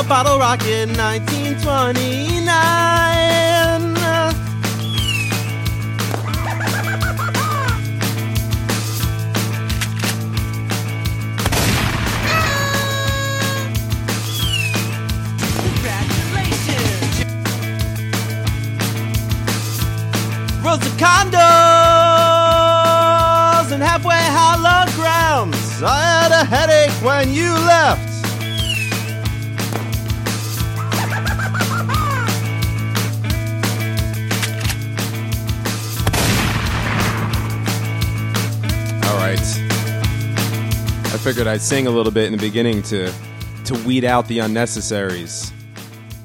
a bottle rocket 1929. Rows of condos figured I'd sing a little bit in the beginning to to weed out the unnecessaries.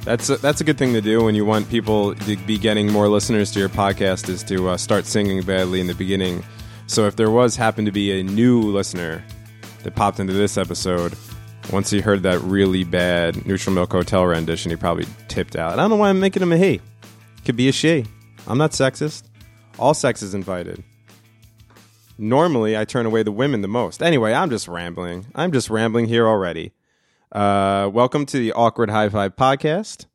That's a, that's a good thing to do when you want people to be getting more listeners to your podcast is to uh, start singing badly in the beginning. So if there was happened to be a new listener that popped into this episode, once he heard that really bad Neutral Milk Hotel rendition, he probably tipped out. I don't know why I'm making him a he. Could be a she. I'm not sexist. All sex is invited. Normally, I turn away the women the most. Anyway, I'm just rambling. I'm just rambling here already. Uh, welcome to the Awkward High Five podcast.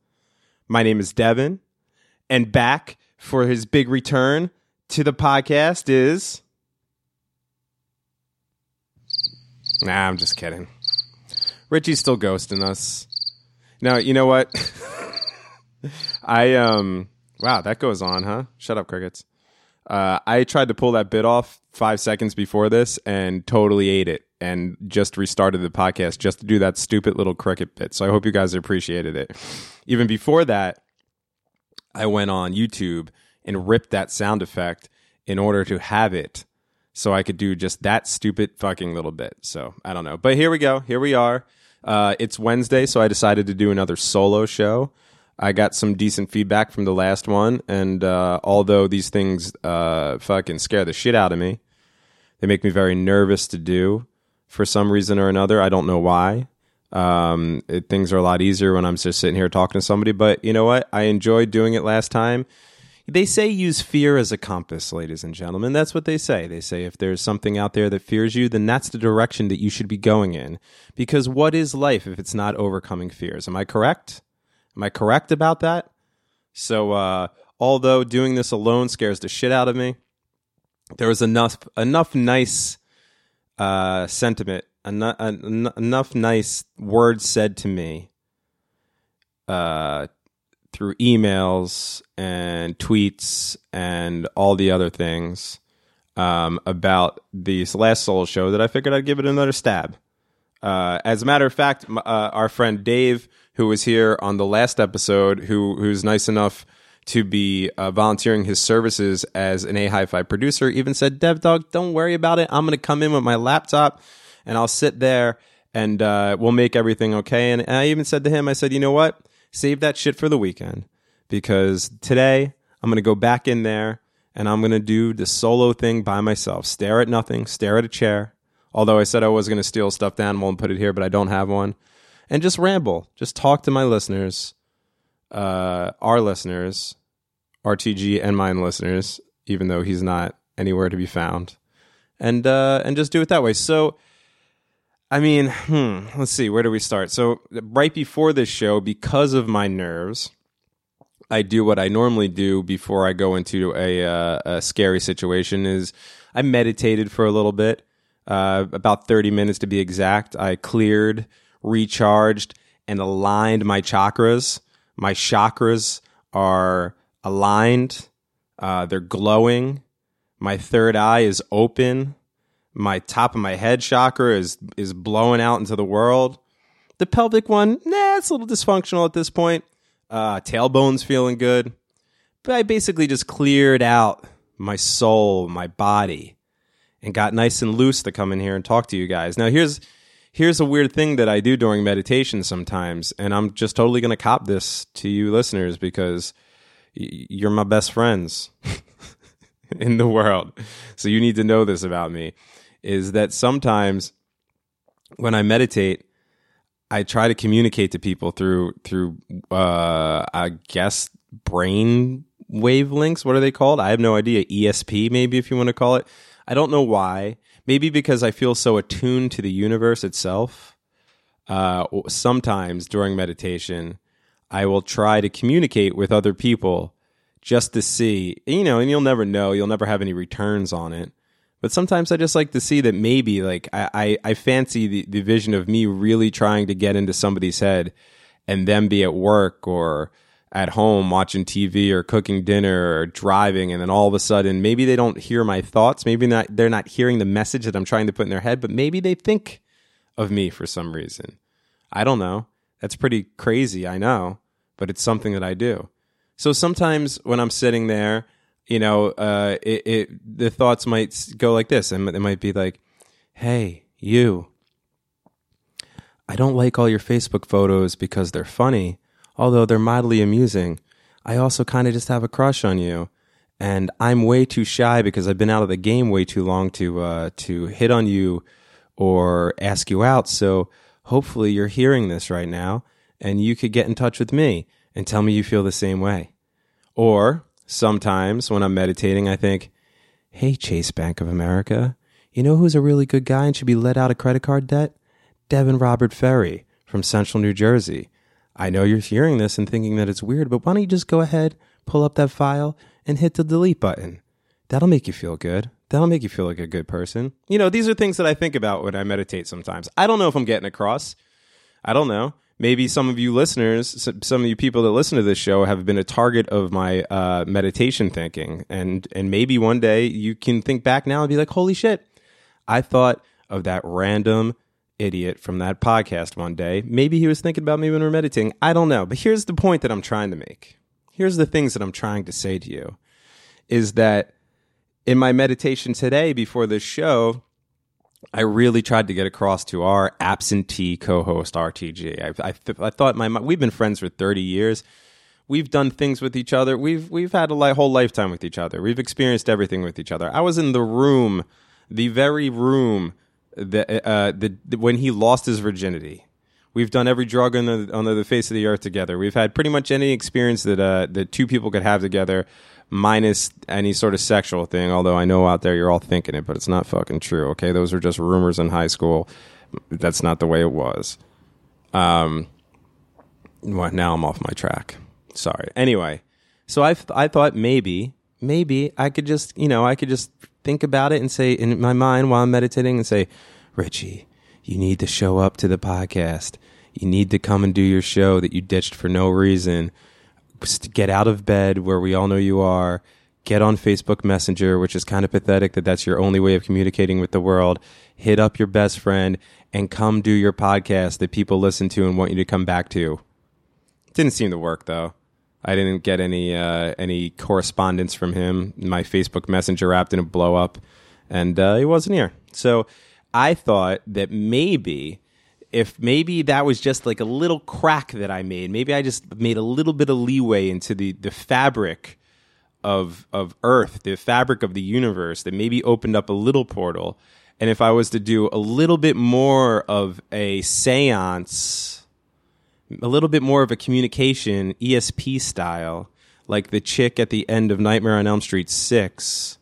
My name is Devin, and back for his big return to the podcast is. Nah, I'm just kidding. Richie's still ghosting us. Now, you know what? I um wow, that goes on, huh? Shut up, crickets. Uh, I tried to pull that bit off five seconds before this and totally ate it and just restarted the podcast just to do that stupid little cricket bit. So I hope you guys appreciated it. Even before that, I went on YouTube and ripped that sound effect in order to have it so I could do just that stupid fucking little bit. So I don't know. But here we go. Here we are. Uh, it's Wednesday, so I decided to do another solo show. I got some decent feedback from the last one, and uh, although these things uh, fucking scare the shit out of me, they make me very nervous to do for some reason or another. I don't know why. Um, it, things are a lot easier when I'm just sitting here talking to somebody, but you know what? I enjoyed doing it last time. They say use fear as a compass, ladies and gentlemen. That's what they say. They say if there's something out there that fears you, then that's the direction that you should be going in. Because what is life if it's not overcoming fears? Am I correct? Am I correct about that? So, uh, although doing this alone scares the shit out of me, there was enough enough nice uh, sentiment, enough, enough nice words said to me uh, through emails and tweets and all the other things um, about this last solo show that I figured I'd give it another stab. Uh, as a matter of fact, m- uh, our friend Dave, who was here on the last episode, who who's nice enough to be uh, volunteering his services as an A Hi Fi producer, even said, "Dev Dog, don't worry about it. I'm going to come in with my laptop, and I'll sit there, and uh, we'll make everything okay." And, and I even said to him, "I said, you know what? Save that shit for the weekend because today I'm going to go back in there." And I'm going to do the solo thing by myself. Stare at nothing, stare at a chair, Although I said I was going to steal a stuffed animal and put it here, but I don't have one. And just ramble, just talk to my listeners, uh, our listeners, RTG and mine listeners, even though he's not anywhere to be found, and uh, and just do it that way. So, I mean, hmm, let's see, where do we start? So, right before this show, because of my nerves, I do what I normally do before I go into a, uh, a scary situation. Is I meditated for a little bit uh, about 30 minutes to be exact. I cleared, recharged, and aligned my chakras. My chakras are aligned, uh, they're glowing. My third eye is open. My top of my head chakra is, is blowing out into the world. The pelvic one, nah, it's a little dysfunctional at this point. Uh, tailbone's feeling good. But I basically just cleared out my soul, my body and got nice and loose to come in here and talk to you guys. Now here's here's a weird thing that I do during meditation sometimes, and I'm just totally going to cop this to you listeners because y- you're my best friends in the world. So you need to know this about me is that sometimes when I meditate, I try to communicate to people through through uh, I guess brain wavelengths. What are they called? I have no idea. ESP, maybe if you want to call it. I don't know why. Maybe because I feel so attuned to the universe itself. uh, sometimes during meditation, I will try to communicate with other people just to see, you know, and you'll never know, you'll never have any returns on it. But sometimes I just like to see that maybe, like, I, I, I fancy the, the vision of me really trying to get into somebody's head and them be at work or at home watching TV or cooking dinner or driving, and then all of a sudden, maybe they don't hear my thoughts. Maybe not, they're not hearing the message that I'm trying to put in their head, but maybe they think of me for some reason. I don't know. That's pretty crazy, I know, but it's something that I do. So sometimes when I'm sitting there, you know, uh, it, it the thoughts might go like this, and it might be like, "Hey, you." I don't like all your Facebook photos because they're funny, although they're mildly amusing. I also kind of just have a crush on you, and I'm way too shy because I've been out of the game way too long to uh, to hit on you or ask you out. So hopefully you're hearing this right now, and you could get in touch with me and tell me you feel the same way. Or sometimes when I'm meditating, I think, "Hey, Chase Bank of America, you know who's a really good guy and should be let out of credit card debt?" Devin Robert Ferry from Central New Jersey. I know you're hearing this and thinking that it's weird, but why don't you just go ahead, pull up that file, and hit the delete button? That'll make you feel good. That'll make you feel like a good person. You know, these are things that I think about when I meditate sometimes. I don't know if I'm getting across. I don't know. Maybe some of you listeners, some of you people that listen to this show have been a target of my uh, meditation thinking. And, and maybe one day you can think back now and be like, holy shit, I thought of that random idiot from that podcast one day. Maybe he was thinking about me when we are meditating. I don't know. But here's the point that I'm trying to make. Here's the things that I'm trying to say to you is that in my meditation today before this show, I really tried to get across to our absentee co-host RTG. I, I, I thought my we've been friends for 30 years. We've done things with each other. We've we've had a li- whole lifetime with each other. We've experienced everything with each other. I was in the room, the very room the, uh, the, the, when he lost his virginity. We've done every drug on the on the face of the earth together. We've had pretty much any experience that uh, that two people could have together, minus any sort of sexual thing. Although I know out there you're all thinking it, but it's not fucking true. Okay, those are just rumors in high school. That's not the way it was. Um, what? Now I'm off my track. Sorry. Anyway, so I I thought maybe maybe I could just you know I could just think about it and say in my mind while I'm meditating and say, Richie, you need to show up to the podcast. You need to come and do your show that you ditched for no reason. Get out of bed where we all know you are. Get on Facebook Messenger, which is kind of pathetic that that's your only way of communicating with the world. Hit up your best friend and come do your podcast that people listen to and want you to come back to. Didn't seem to work though. I didn't get any uh, any correspondence from him. My Facebook Messenger app didn't blow up, and uh, he wasn't here. So I thought that maybe if maybe that was just like a little crack that I made, maybe I just made a little bit of leeway into the the fabric of of Earth, the fabric of the universe, that maybe opened up a little portal. And if I was to do a little bit more of a séance a little bit more of a communication ESP style, like the chick at the end of Nightmare on Elm Street 6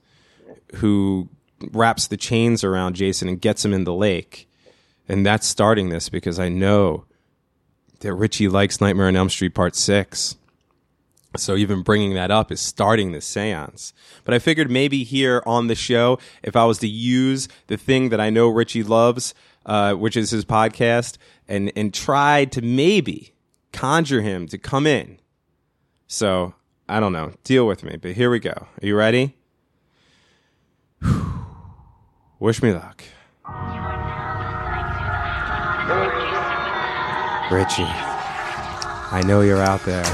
who wraps the chains around Jason and gets him in the lake. And that's starting this because I know that Richie likes Nightmare on Elm Street Part 6. So even bringing that up is starting this seance. But I figured maybe here on the show, if I was to use the thing that I know Richie loves, uh, which is his podcast, and and tried to maybe conjure him to come in. So I don't know. Deal with me. But here we go. Are you ready? Wish me luck. Richie, I know you're out there.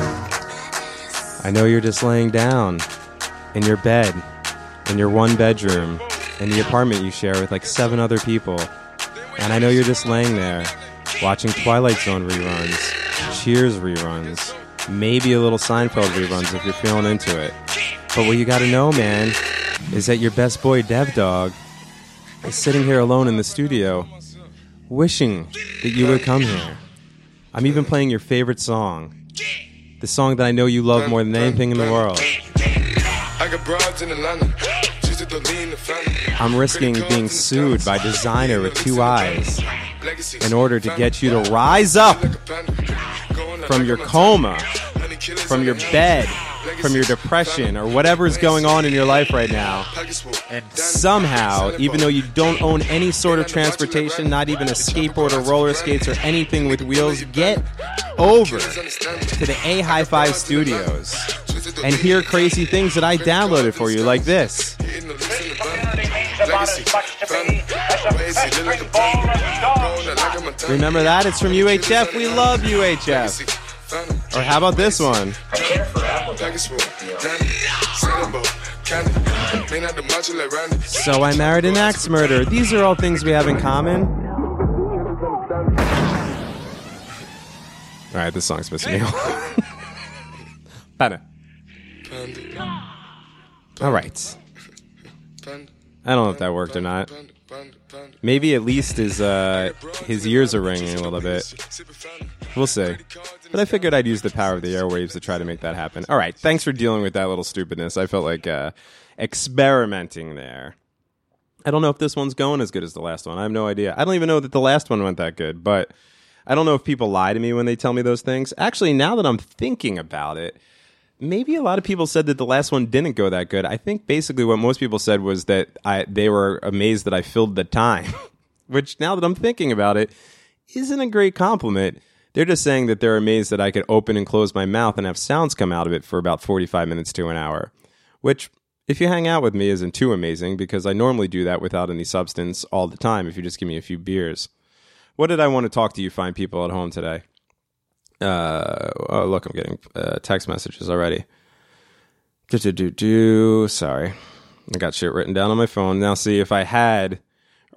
I know you're just laying down in your bed, in your one bedroom, in the apartment you share with like seven other people. And I know you're just laying there watching Twilight Zone reruns, Cheers reruns, maybe a little Seinfeld reruns if you're feeling into it. But what you gotta know, man, is that your best boy Dev Dog is sitting here alone in the studio, wishing that you would come here. I'm even playing your favorite song, the song that I know you love more than anything in the world. I'm risking being sued by designer with two eyes in order to get you to rise up from your coma, from your bed, from your depression, or whatever is going on in your life right now. And somehow, even though you don't own any sort of transportation, not even a skateboard or roller skates or anything with wheels, get over to the A High Five Studios and hear crazy things that I downloaded for you, like this. Remember that? It's from UHF. We love UHF. Or how about this one? So I married an axe murderer. These are all things we have in common. All right, this song's missing me. Better. All right. I don't know if that worked or not. Maybe at least his uh, his ears are ringing a little bit. We'll see. But I figured I'd use the power of the airwaves to try to make that happen. All right. Thanks for dealing with that little stupidness. I felt like uh, experimenting there. I don't know if this one's going as good as the last one. I have no idea. I don't even know that the last one went that good, but I don't know if people lie to me when they tell me those things. Actually, now that I'm thinking about it, maybe a lot of people said that the last one didn't go that good. I think basically what most people said was that I they were amazed that I filled the time, which now that I'm thinking about it, isn't a great compliment. They're just saying that they're amazed that I could open and close my mouth and have sounds come out of it for about 45 minutes to an hour, which if you hang out with me isn't too amazing because I normally do that without any substance all the time if you just give me a few beers. What did I want to talk to you fine people at home today? Uh, oh, look, I'm getting uh, text messages already. Do, do, do, do. Sorry. I got shit written down on my phone. Now, see, if I had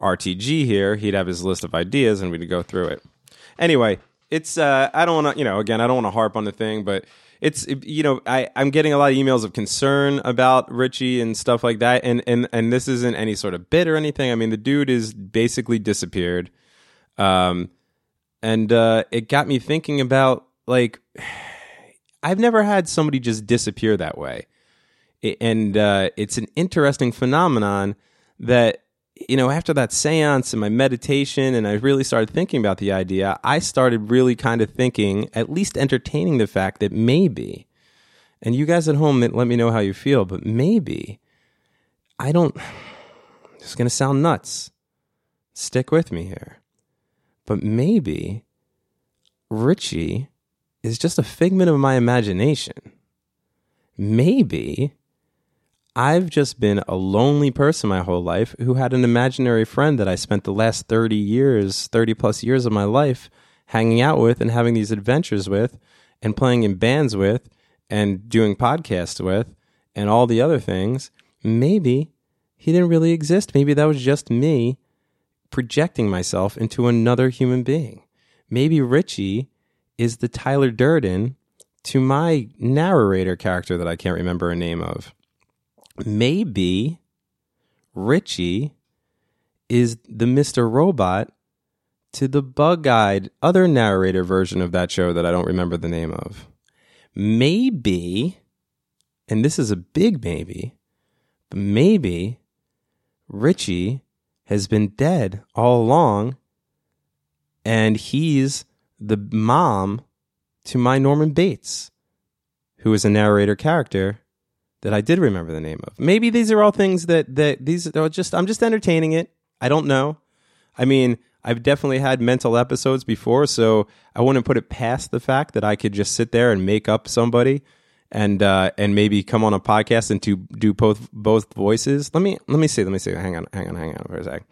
RTG here, he'd have his list of ideas and we'd go through it. Anyway, it's, uh, I don't want to, you know, again, I don't want to harp on the thing, but it's, you know, I, I'm getting a lot of emails of concern about Richie and stuff like that. And, and, and this isn't any sort of bit or anything. I mean, the dude is basically disappeared. Um, and uh, it got me thinking about like I've never had somebody just disappear that way, and uh, it's an interesting phenomenon that you know after that séance and my meditation, and I really started thinking about the idea. I started really kind of thinking, at least entertaining the fact that maybe, and you guys at home, let me know how you feel, but maybe I don't. It's going to sound nuts. Stick with me here. But maybe Richie is just a figment of my imagination. Maybe I've just been a lonely person my whole life who had an imaginary friend that I spent the last 30 years, 30 plus years of my life hanging out with and having these adventures with and playing in bands with and doing podcasts with and all the other things. Maybe he didn't really exist. Maybe that was just me projecting myself into another human being. Maybe Richie is the Tyler Durden to my narrator character that I can't remember a name of. Maybe Richie is the Mr. Robot to the bug eyed other narrator version of that show that I don't remember the name of. Maybe, and this is a big maybe, but maybe Richie has been dead all along, and he's the mom to my Norman Bates, who is a narrator character that I did remember the name of. Maybe these are all things that that these are just I'm just entertaining it. I don't know. I mean, I've definitely had mental episodes before, so I wouldn't put it past the fact that I could just sit there and make up somebody and uh, and maybe come on a podcast and to do both both voices. Let me let me see. Let me see. Hang on. Hang on. Hang on for a sec.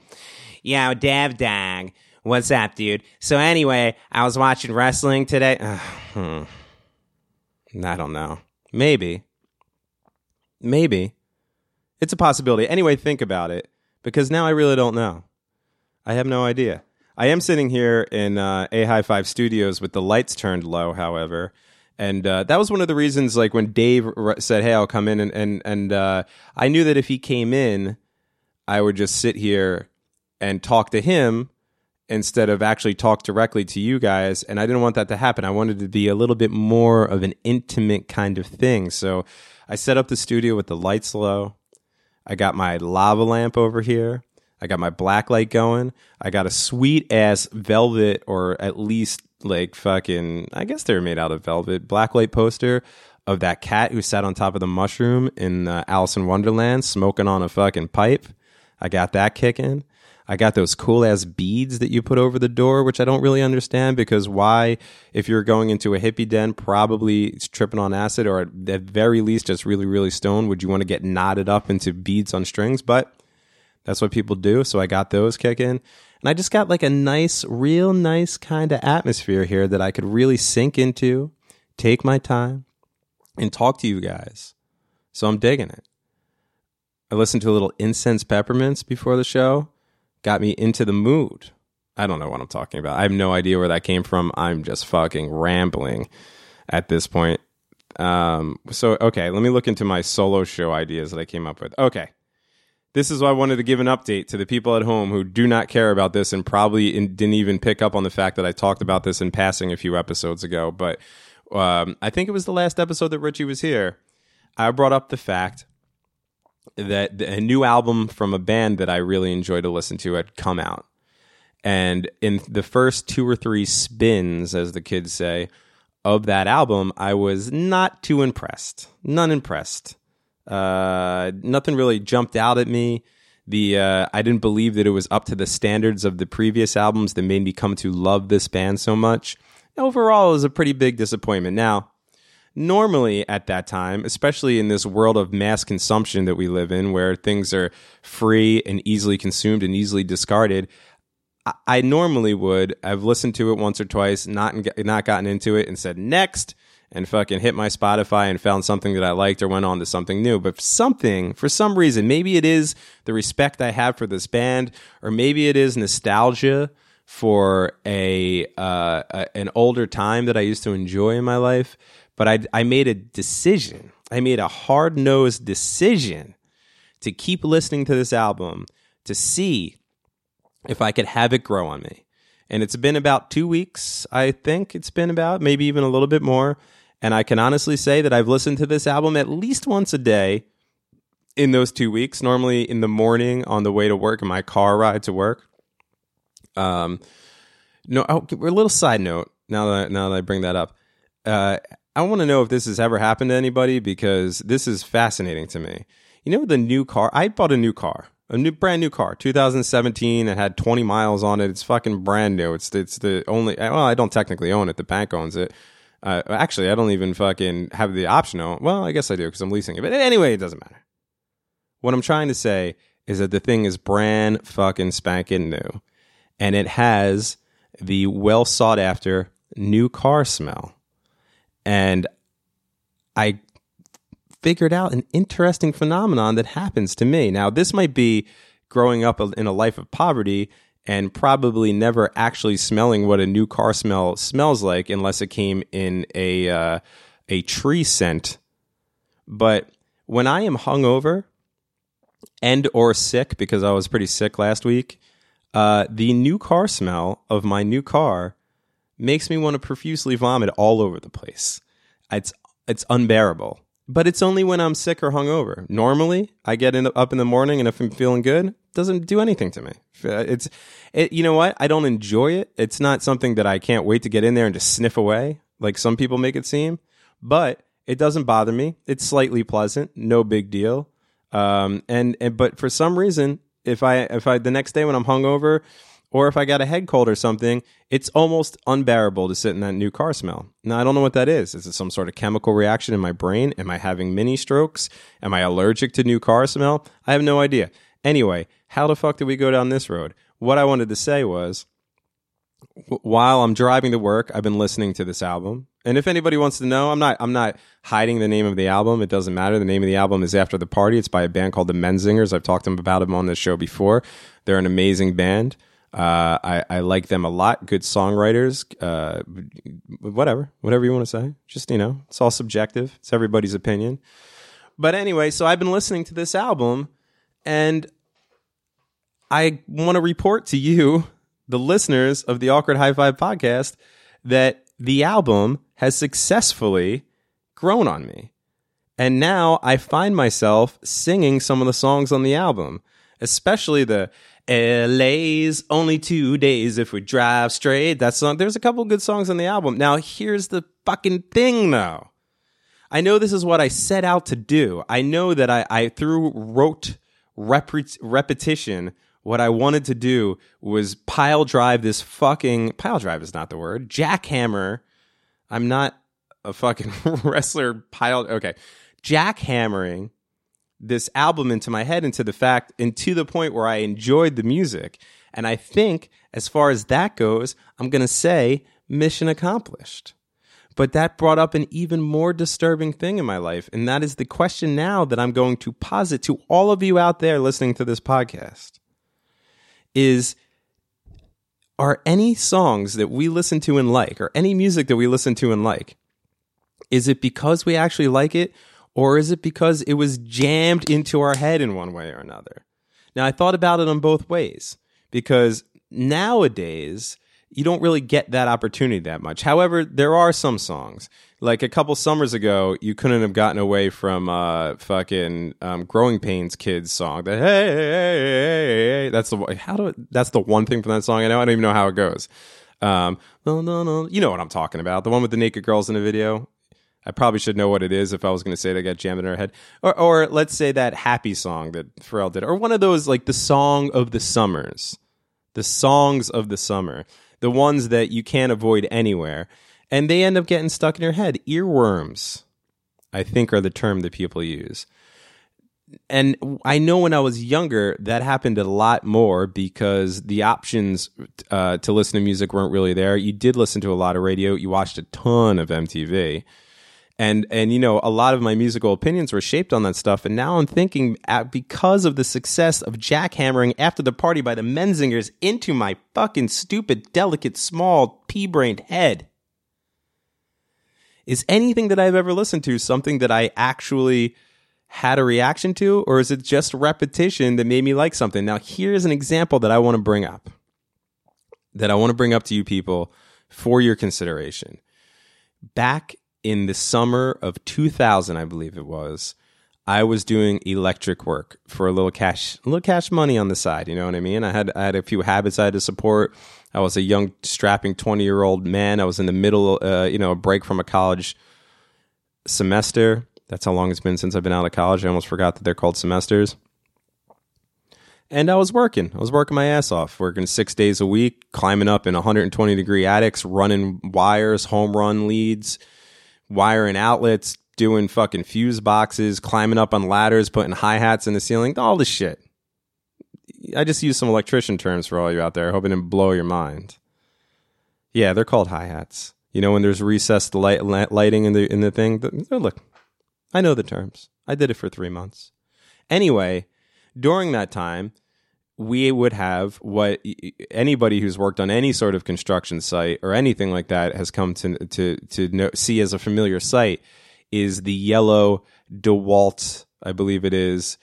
Yo, Dev Dang. What's up, dude? So anyway, I was watching wrestling today. Uh, hmm. I don't know. Maybe. Maybe. It's a possibility. Anyway, think about it because now I really don't know. I have no idea. I am sitting here in uh, A High Five Studios with the lights turned low, however, and uh, that was one of the reasons like when dave said hey i'll come in and and, and uh, i knew that if he came in i would just sit here and talk to him instead of actually talk directly to you guys. And i didn't want that to happen. I wanted to be a little bit more of an intimate kind of thing. So i set up the studio with the lights low. I got my lava lamp over here I got my black light going. I got a sweet ass velvet, or at least like fucking, I guess they're made out of velvet, black light poster of that cat who sat on top of the mushroom in uh, Alice in Wonderland smoking on a fucking pipe. I got that kicking. I got those cool ass beads that you put over the door, which I don't really understand because why, if you're going into a hippie den, probably tripping on acid or at the very least just really, really stoned, would you want to get knotted up into beads on strings? But that's what people do. So I got those kicking. And I just got like a nice, real nice kind of atmosphere here that I could really sink into, take my time, and talk to you guys. So I'm digging it. I listened to a little incense peppermints before the show, got me into the mood. I don't know what I'm talking about. I have no idea where that came from. I'm just fucking rambling at this point. Um, so, okay, let me look into my solo show ideas that I came up with. Okay. This is why I wanted to give an update to the people at home who do not care about this and probably in, didn't even pick up on the fact that I talked about this in passing a few episodes ago. But um, I think it was the last episode that Richie was here. I brought up the fact that a new album from a band that I really enjoy to listen to had come out. And in the first two or three spins, as the kids say, of that album, I was not too impressed. None impressed. Uh, nothing really jumped out at me. The uh, I didn't believe that it was up to the standards of the previous albums that made me come to love this band so much overall, it was a pretty big disappointment. Now, normally at that time, especially in this world of mass consumption that we live in, where things are free and easily consumed and easily discarded, I, I normally would I've listened to it once or twice, not not gotten into it, and said next, and fucking hit my Spotify and found something that I liked or went on to something new. But something, for some reason, maybe it is the respect I have for this band, or maybe it is nostalgia for a, uh, a, an older time that I used to enjoy in my life, but I I made a decision. I made a hard nosed decision to keep listening to this album to see if I could have it grow on me. And it's been about two weeks, I think it's been about, maybe even a little bit more. And I can honestly say that I've listened to this album at least once a day in those two weeks, normally in the morning on the way to work in my car ride to work. Um, no, oh, a little side note. Now that now that I bring that up, uh, I want to know if this has ever happened to anybody because this is fascinating to me. You know, the new car. I bought a new car, a new brand new car, 2017. It had 20 miles on it. It's fucking brand new. It's it's the only. Well, I don't technically own it. The bank owns it. Uh, actually, I don't even fucking have the option. Well, I guess I do because I'm leasing it. But anyway, it doesn't matter. What I'm trying to say is that the thing is brand fucking spanking new and it has the well sought after new car smell. And I figured out an interesting phenomenon that happens to me. Now, this might be growing up in a life of poverty and probably never actually smelling what a new car smell smells like unless it came in a uh, a tree scent. But when I am hungover and or sick because I was pretty sick last week, uh, the new car smell of my new car makes me want to profusely vomit all over the place. It's it's unbearable. But it's only when I'm sick or hungover. Normally, I get in, up in the morning, and if I'm feeling good, it doesn't do anything to me. It's, it, you know what? I don't enjoy it. It's not something that I can't wait to get in there and just sniff away, like some people make it seem. But it doesn't bother me. It's slightly pleasant, no big deal. Um, and, and but for some reason, if I if I the next day when I'm hungover or if I got a head cold or something, it's almost unbearable to sit in that new car smell. Now I don't know what that is. Is it some sort of chemical reaction in my brain? Am I having mini strokes? Am I allergic to new car smell? I have no idea. Anyway, how the fuck did we go down this road? What I wanted to say was while I'm driving to work, I've been listening to this album. And if anybody wants to know, I'm not I'm not hiding the name of the album. It doesn't matter. The name of the album is After the Party. It's by a band called the Menzingers. I've talked about them on this show before. They're an amazing band. Uh, I, I like them a lot. Good songwriters. Uh, whatever, whatever you want to say. Just you know, it's all subjective. It's everybody's opinion. But anyway, so I've been listening to this album, and I want to report to you the listeners of the Awkward High Five podcast that the album has successfully grown on me. And now I find myself singing some of the songs on the album, especially the LA's only two days if we drive straight. That song. There's a couple good songs on the album. Now, here's the fucking thing, though. I know this is what I set out to do. I know that I, I through rote rep- repetition, what I wanted to do was pile drive this fucking pile drive is not the word jackhammer. I'm not a fucking wrestler pile. Okay, jackhammering this album into my head, into the fact, and to the point where I enjoyed the music. And I think, as far as that goes, I'm going to say mission accomplished. But that brought up an even more disturbing thing in my life. And that is the question now that I'm going to posit to all of you out there listening to this podcast is are any songs that we listen to and like, or any music that we listen to and like, is it because we actually like it, or is it because it was jammed into our head in one way or another? Now, I thought about it on both ways because nowadays, you don't really get that opportunity that much. However, there are some songs. Like a couple summers ago, you couldn't have gotten away from uh, fucking um, Growing Pains kids song. That hey, hey, hey, hey, that's the how do it, that's the one thing from that song I know. I don't even know how it goes. Um, no, no, no. You know what I'm talking about? The one with the naked girls in the video. I probably should know what it is if I was going to say it. I got jammed in her head. Or, or let's say that happy song that Pharrell did, or one of those like the song of the summers, the songs of the summer the ones that you can't avoid anywhere. And they end up getting stuck in your head. Earworms, I think, are the term that people use. And I know when I was younger, that happened a lot more because the options uh, to listen to music weren't really there. You did listen to a lot of radio, you watched a ton of MTV and and you know a lot of my musical opinions were shaped on that stuff. And now i'm thinking because of the success of jackhammering after the party by the menzingers into my fucking stupid delicate small pea-brained head is anything that i've ever listened to something that i actually had a reaction to? Or is it just repetition that made me like something? Now here's an example that i want to bring up that i want to bring up to you people for your consideration. Back in the summer of 2000, I believe it was, I was doing electric work for a little cash, a little cash money on the side. You know what I mean? I had I had a few habits I had to support. I was a young, strapping twenty year old man. I was in the middle, uh, you know, a break from a college semester. That's how long it's been since I've been out of college. I almost forgot that they're called semesters. And I was working. I was working my ass off, working six days a week, climbing up in 120 degree attics, running wires, home run leads wiring outlets, doing fucking fuse boxes, climbing up on ladders, putting hi hats in the ceiling, all this shit. I just use some electrician terms for all you out there, hoping to blow your mind. Yeah, they're called hi hats. You know when there's recessed light, lighting in the in the thing. Oh, look, I know the terms. I did it for three months. Anyway, during that time, we would have what anybody who's worked on any sort of construction site or anything like that has come to to to know, see as a familiar sight is the yellow DeWalt, I believe it is,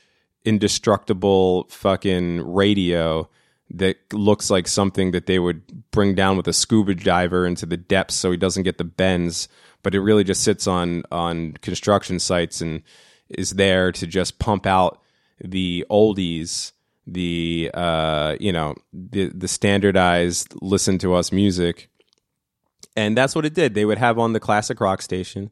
indestructible fucking radio that looks like something that they would bring down with a scuba diver into the depths so he doesn't get the bends, but it really just sits on on construction sites and is there to just pump out the oldies the uh, you know the the standardized listen to us music, and that's what it did. They would have on the classic rock station,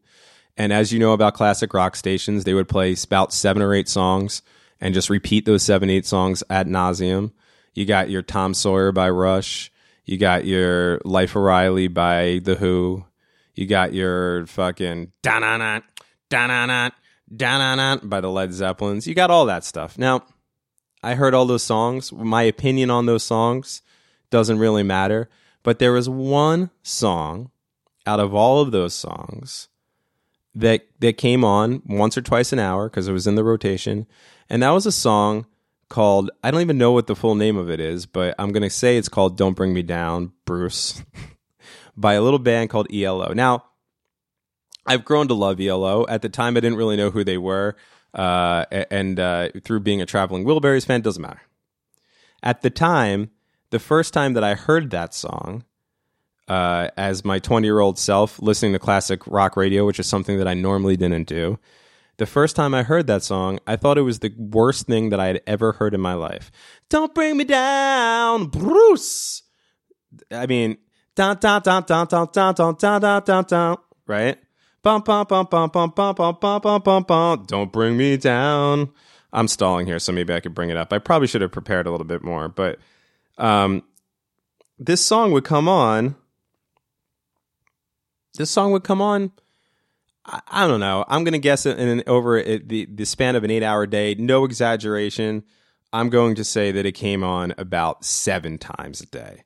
and as you know about classic rock stations, they would play about seven or eight songs and just repeat those seven eight songs ad nauseum. You got your Tom Sawyer by Rush. You got your Life of Riley by The Who. You got your fucking da na na da na na da na na by the Led Zeppelins. You got all that stuff. Now I heard all those songs. My opinion on those songs doesn't really matter. But there was one song out of all of those songs that that came on once or twice an hour because it was in the rotation, and that was a song called I don't even know what the full name of it is, but I'm gonna say it's called "Don't Bring Me Down, Bruce," by a little band called ELO. Now, I've grown to love ELO. At the time, I didn't really know who they were uh, and uh, through being a traveling Wilburys fan, doesn't matter. At the time, the first time that I heard that song, uh, as my 20 year old self listening to classic rock radio, which is something that I normally didn't do, The first time I heard that song, I thought it was the worst thing that I had ever heard in my life. Don't bring me down, Bruce. I mean, dun dun dun dun dun dun dun dun dun dun. Right? Bum bum bum bum bum bum bum bum bum bum. Don't bring me down. I'm stalling here, so maybe I could bring it up. I probably should have prepared a little bit more, but um, this song would come on. This song would come on. I, I don't know. I'm going to guess it in over the the span of an eight hour day. No exaggeration. I'm going to say that it came on about seven times a day,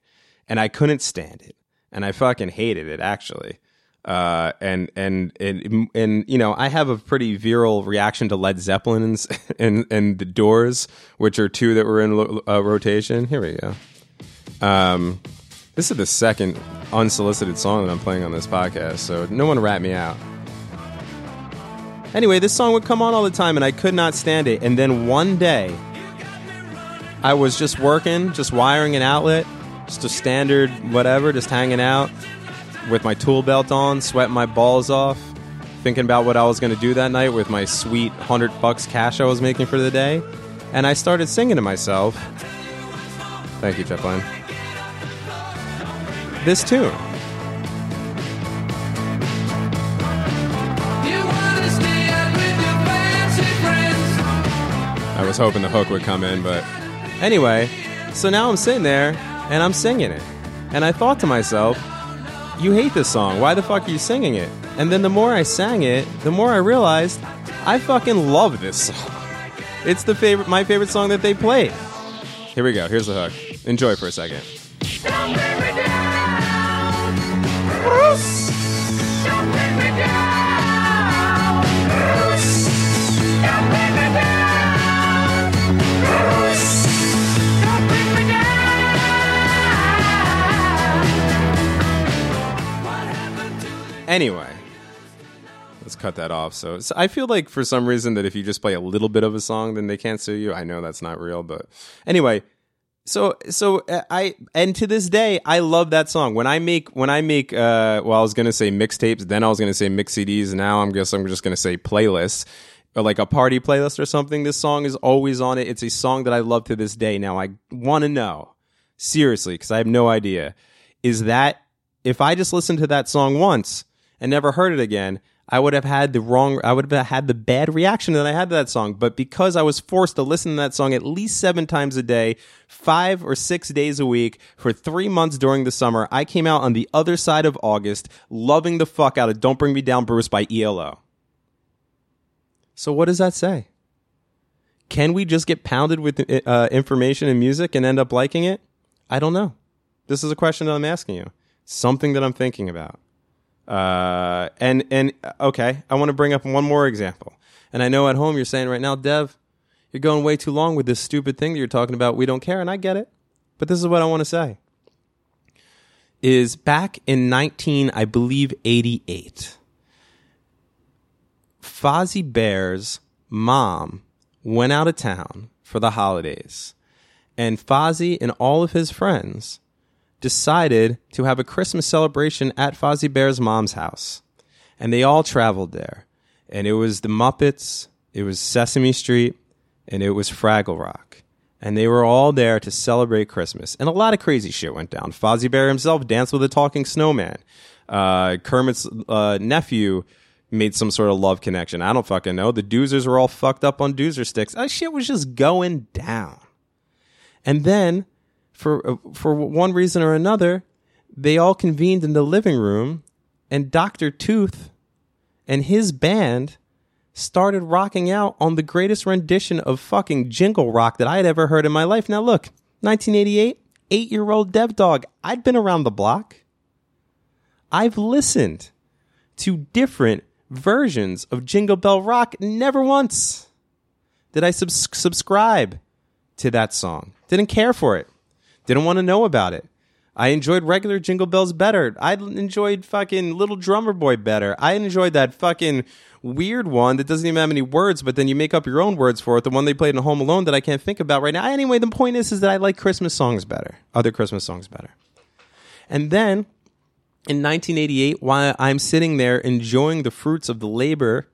and I couldn't stand it, and I fucking hated it actually. Uh, and, and and and you know, I have a pretty virile reaction to Led Zeppelin and and, the Doors, which are two that were in uh, rotation. Here we go. Um, this is the second unsolicited song that I'm playing on this podcast, so no one rat me out. Anyway, this song would come on all the time, and I could not stand it. And then one day, I was just working, just wiring an outlet, just a standard whatever, just hanging out with my tool belt on, sweating my balls off, thinking about what I was going to do that night with my sweet 100 bucks cash I was making for the day. And I started singing to myself. Thank you, Lynne. This tune. I was hoping the hook would come in, but anyway, so now I'm sitting there and I'm singing it. And I thought to myself, you hate this song. Why the fuck are you singing it? And then the more I sang it, the more I realized I fucking love this song. It's the favorite my favorite song that they played. Here we go. Here's the hook. Enjoy for a second. Anyway, let's cut that off. So, so I feel like for some reason that if you just play a little bit of a song, then they can't sue you. I know that's not real, but anyway. So so uh, I and to this day I love that song. When I make when I make uh well I was gonna say mixtapes, then I was gonna say mix CDs. Now I'm guess I'm just gonna say playlists or like a party playlist or something. This song is always on it. It's a song that I love to this day. Now I want to know seriously because I have no idea. Is that if I just listen to that song once and never heard it again, I would have had the wrong, I would have had the bad reaction that I had to that song. But because I was forced to listen to that song at least seven times a day, five or six days a week for three months during the summer, I came out on the other side of August loving the fuck out of Don't Bring Me Down Bruce by ELO. So what does that say? Can we just get pounded with uh, information and music and end up liking it? I don't know. This is a question that I'm asking you. Something that I'm thinking about. Uh, and and okay, I want to bring up one more example. And I know at home you're saying right now, Dev, you're going way too long with this stupid thing that you're talking about. We don't care, and I get it. But this is what I want to say. Is back in 19, I believe 88. Fozzie Bear's mom went out of town for the holidays, and Fozzie and all of his friends decided to have a Christmas celebration at Fozzie Bear's mom's house. And they all traveled there. And it was the Muppets, it was Sesame Street, and it was Fraggle Rock. And they were all there to celebrate Christmas. And a lot of crazy shit went down. Fozzie Bear himself danced with a talking snowman. Uh, Kermit's uh, nephew made some sort of love connection. I don't fucking know. The doozers were all fucked up on doozer sticks. That shit was just going down. And then for uh, for one reason or another, they all convened in the living room, and Doctor Tooth and his band started rocking out on the greatest rendition of fucking jingle rock that I had ever heard in my life. Now look, 1988, eight year old Dev Dog. I'd been around the block. I've listened to different versions of Jingle Bell Rock. Never once did I subs- subscribe to that song. Didn't care for it. Didn't want to know about it. I enjoyed regular Jingle Bells better. I enjoyed fucking Little Drummer Boy better. I enjoyed that fucking weird one that doesn't even have any words, but then you make up your own words for it. The one they played in Home Alone that I can't think about right now. Anyway, the point is, is that I like Christmas songs better, other Christmas songs better. And then in 1988, while I'm sitting there enjoying the fruits of the labor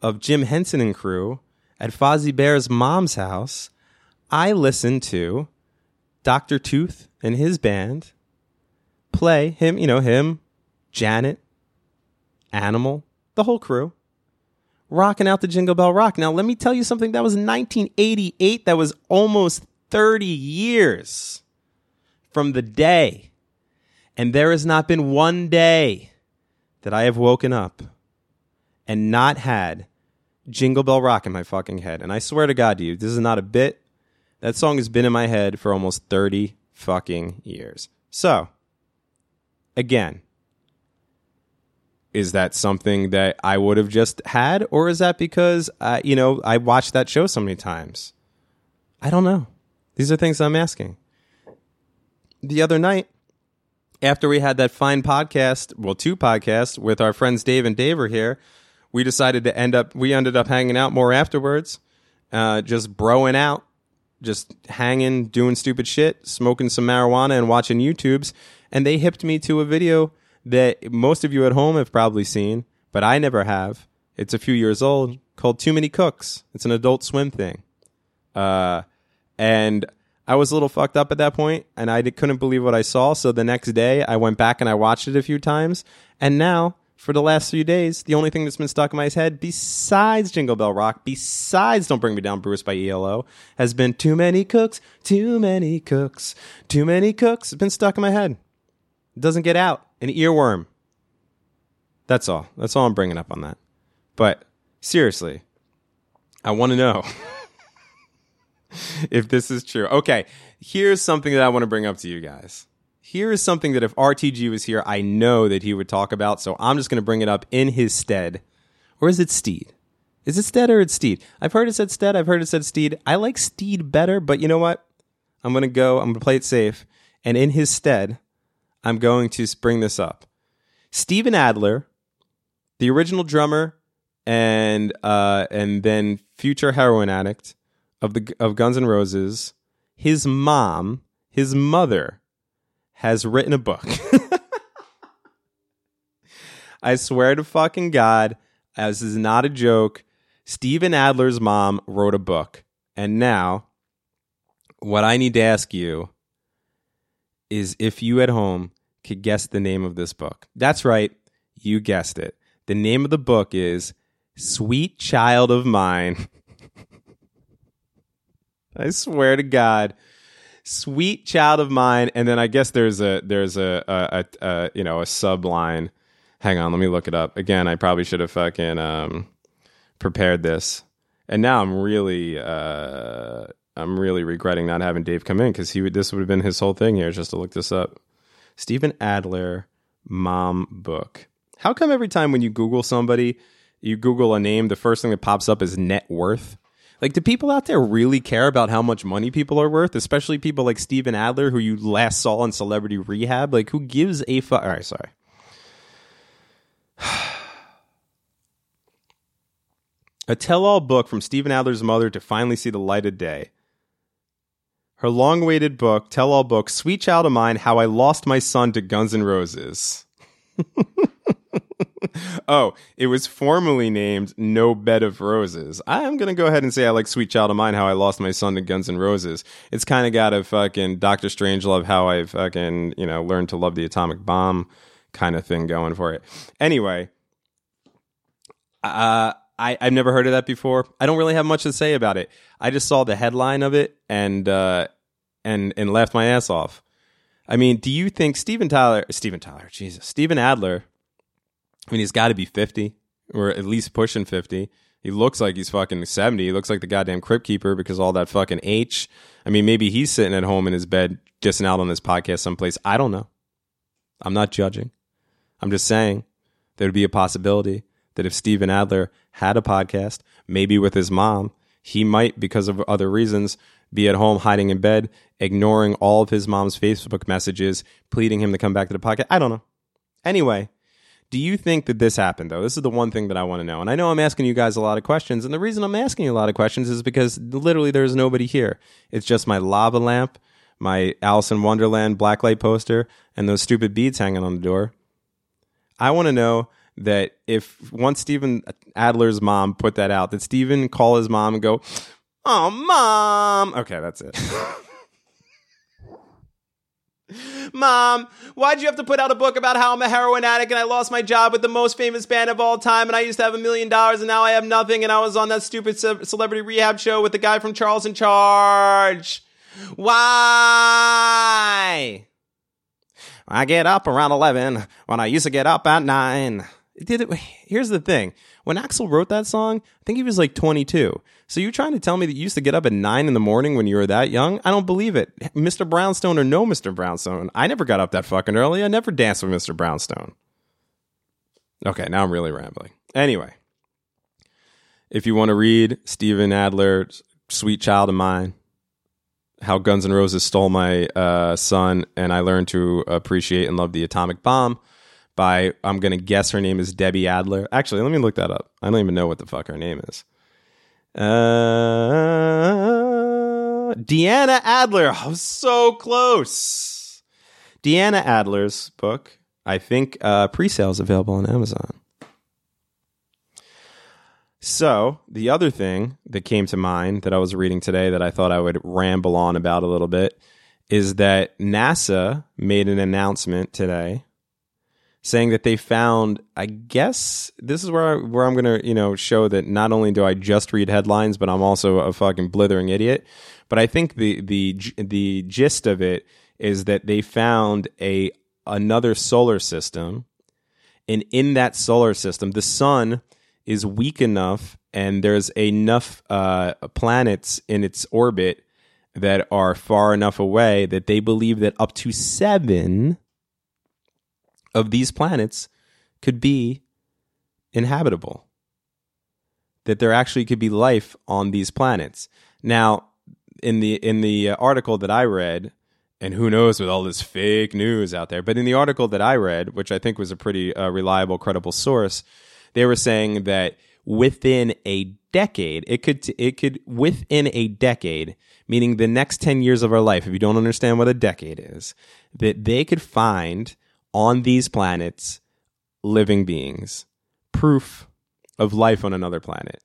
of Jim Henson and crew at Fozzie Bear's mom's house, I listened to Dr. Tooth and his band play him, you know, him, Janet, Animal, the whole crew, rocking out the Jingle Bell Rock. Now, let me tell you something. That was 1988. That was almost 30 years from the day. And there has not been one day that I have woken up and not had Jingle Bell Rock in my fucking head. And I swear to God to you, this is not a bit. That song has been in my head for almost 30 fucking years. So, again, is that something that I would have just had, or is that because uh, you know I watched that show so many times? I don't know. These are things I'm asking. The other night, after we had that fine podcast, well, two podcasts with our friends Dave and Dave are here, we decided to end up. We ended up hanging out more afterwards, uh, just broing out, just hanging, doing stupid shit, smoking some marijuana, and watching YouTubes. And they hipped me to a video that most of you at home have probably seen, but I never have. It's a few years old called Too Many Cooks. It's an adult swim thing. Uh, and I was a little fucked up at that point and I couldn't believe what I saw. So the next day I went back and I watched it a few times. And now for the last few days, the only thing that's been stuck in my head, besides Jingle Bell Rock, besides Don't Bring Me Down Bruce by ELO, has been Too Many Cooks, Too Many Cooks, Too Many Cooks. It's been stuck in my head. It doesn't get out. An earworm. That's all. That's all I'm bringing up on that. But seriously, I want to know if this is true. Okay, here's something that I want to bring up to you guys. Here is something that if RTG was here, I know that he would talk about. So I'm just going to bring it up in his stead. Or is it Steed? Is it Stead or it's Steed? I've heard it said Stead. I've heard it said Steed. I like Steed better, but you know what? I'm going to go, I'm going to play it safe. And in his stead, I'm going to bring this up. Steven Adler, the original drummer and uh, and then future heroin addict of the of Guns N' Roses, his mom, his mother, has written a book. I swear to fucking God, this is not a joke. Steven Adler's mom wrote a book, and now, what I need to ask you is if you at home could guess the name of this book. That's right, you guessed it. The name of the book is Sweet Child of Mine. I swear to God, Sweet Child of Mine, and then I guess there's a there's a, a, a, a you know a subline. Hang on, let me look it up again. I probably should have fucking um, prepared this, and now I'm really uh, I'm really regretting not having Dave come in because he would this would have been his whole thing here just to look this up. Steven Adler mom book. How come every time when you Google somebody, you Google a name, the first thing that pops up is net worth? Like, do people out there really care about how much money people are worth? Especially people like Steven Adler, who you last saw on Celebrity Rehab. Like, who gives a fuck? All right, sorry. a tell all book from Steven Adler's mother to finally see the light of day her long awaited book, tell all book, Sweet Child of Mine How I Lost My Son to Guns N' Roses. oh, it was formerly named No Bed of Roses. I'm going to go ahead and say I like Sweet Child of Mine How I Lost My Son to Guns N' Roses. It's kind of got a fucking Doctor Strangelove How I fucking, you know, learned to love the atomic bomb kind of thing going for it. Anyway, uh, I, I've never heard of that before. I don't really have much to say about it. I just saw the headline of it and uh, and and laughed my ass off. I mean, do you think Steven Tyler, Steven Tyler, Jesus, Steven Adler? I mean, he's got to be fifty or at least pushing fifty. He looks like he's fucking seventy. He looks like the goddamn crypt keeper because all that fucking H. I mean, maybe he's sitting at home in his bed, dissing out on this podcast someplace. I don't know. I'm not judging. I'm just saying there'd be a possibility that if Steven Adler had a podcast, maybe with his mom, he might, because of other reasons, be at home hiding in bed, ignoring all of his mom's Facebook messages, pleading him to come back to the podcast. I don't know. Anyway, do you think that this happened though? This is the one thing that I want to know. And I know I'm asking you guys a lot of questions. And the reason I'm asking you a lot of questions is because literally there's nobody here. It's just my lava lamp, my Alice in Wonderland blacklight poster, and those stupid beads hanging on the door. I want to know that if once Steven Adler's mom put that out, that Steven call his mom and go, "Oh, mom." Okay, that's it. Mom, why'd you have to put out a book about how I'm a heroin addict and I lost my job with the most famous band of all time and I used to have a million dollars and now I have nothing and I was on that stupid ce- celebrity rehab show with the guy from Charles in Charge? Why? I get up around 11 when I used to get up at 9. Did it, here's the thing. When Axl wrote that song, I think he was like 22. So you're trying to tell me that you used to get up at 9 in the morning when you were that young? I don't believe it. Mr. Brownstone or no Mr. Brownstone, I never got up that fucking early. I never danced with Mr. Brownstone. Okay, now I'm really rambling. Anyway, if you want to read Steven Adler's Sweet Child of Mine, how Guns N' Roses stole my uh, son, and I learned to appreciate and love the atomic bomb by, I'm to guess her name is Debbie Adler. Actually, let me look that up. I don't even know what the fuck her name is. Uh, Deanna Adler. Oh, so close. Deanna Adler's book, I think uh, pre-sale is available on Amazon. So, the other thing that came to mind that I was reading today that I thought I would ramble on about a little bit is that NASA made an announcement today saying that they found I guess this is where I, where I'm going to, you know, show that not only do I just read headlines, but I'm also a fucking blithering idiot. But I think the the the gist of it is that they found a another solar system and in that solar system the sun is weak enough and there's enough uh, planets in its orbit that are far enough away that they believe that up to seven of these planets could be inhabitable. That there actually could be life on these planets. Now, in the in the uh, article that I read, and who knows with all this fake news out there, but in the article that I read, which I think was a pretty uh, reliable, credible source, they were saying that within a decade, it could it could within a decade, meaning the next 10 years of our life, if you don't understand what a decade is, that they could find on these planets living beings, proof of life on another planet.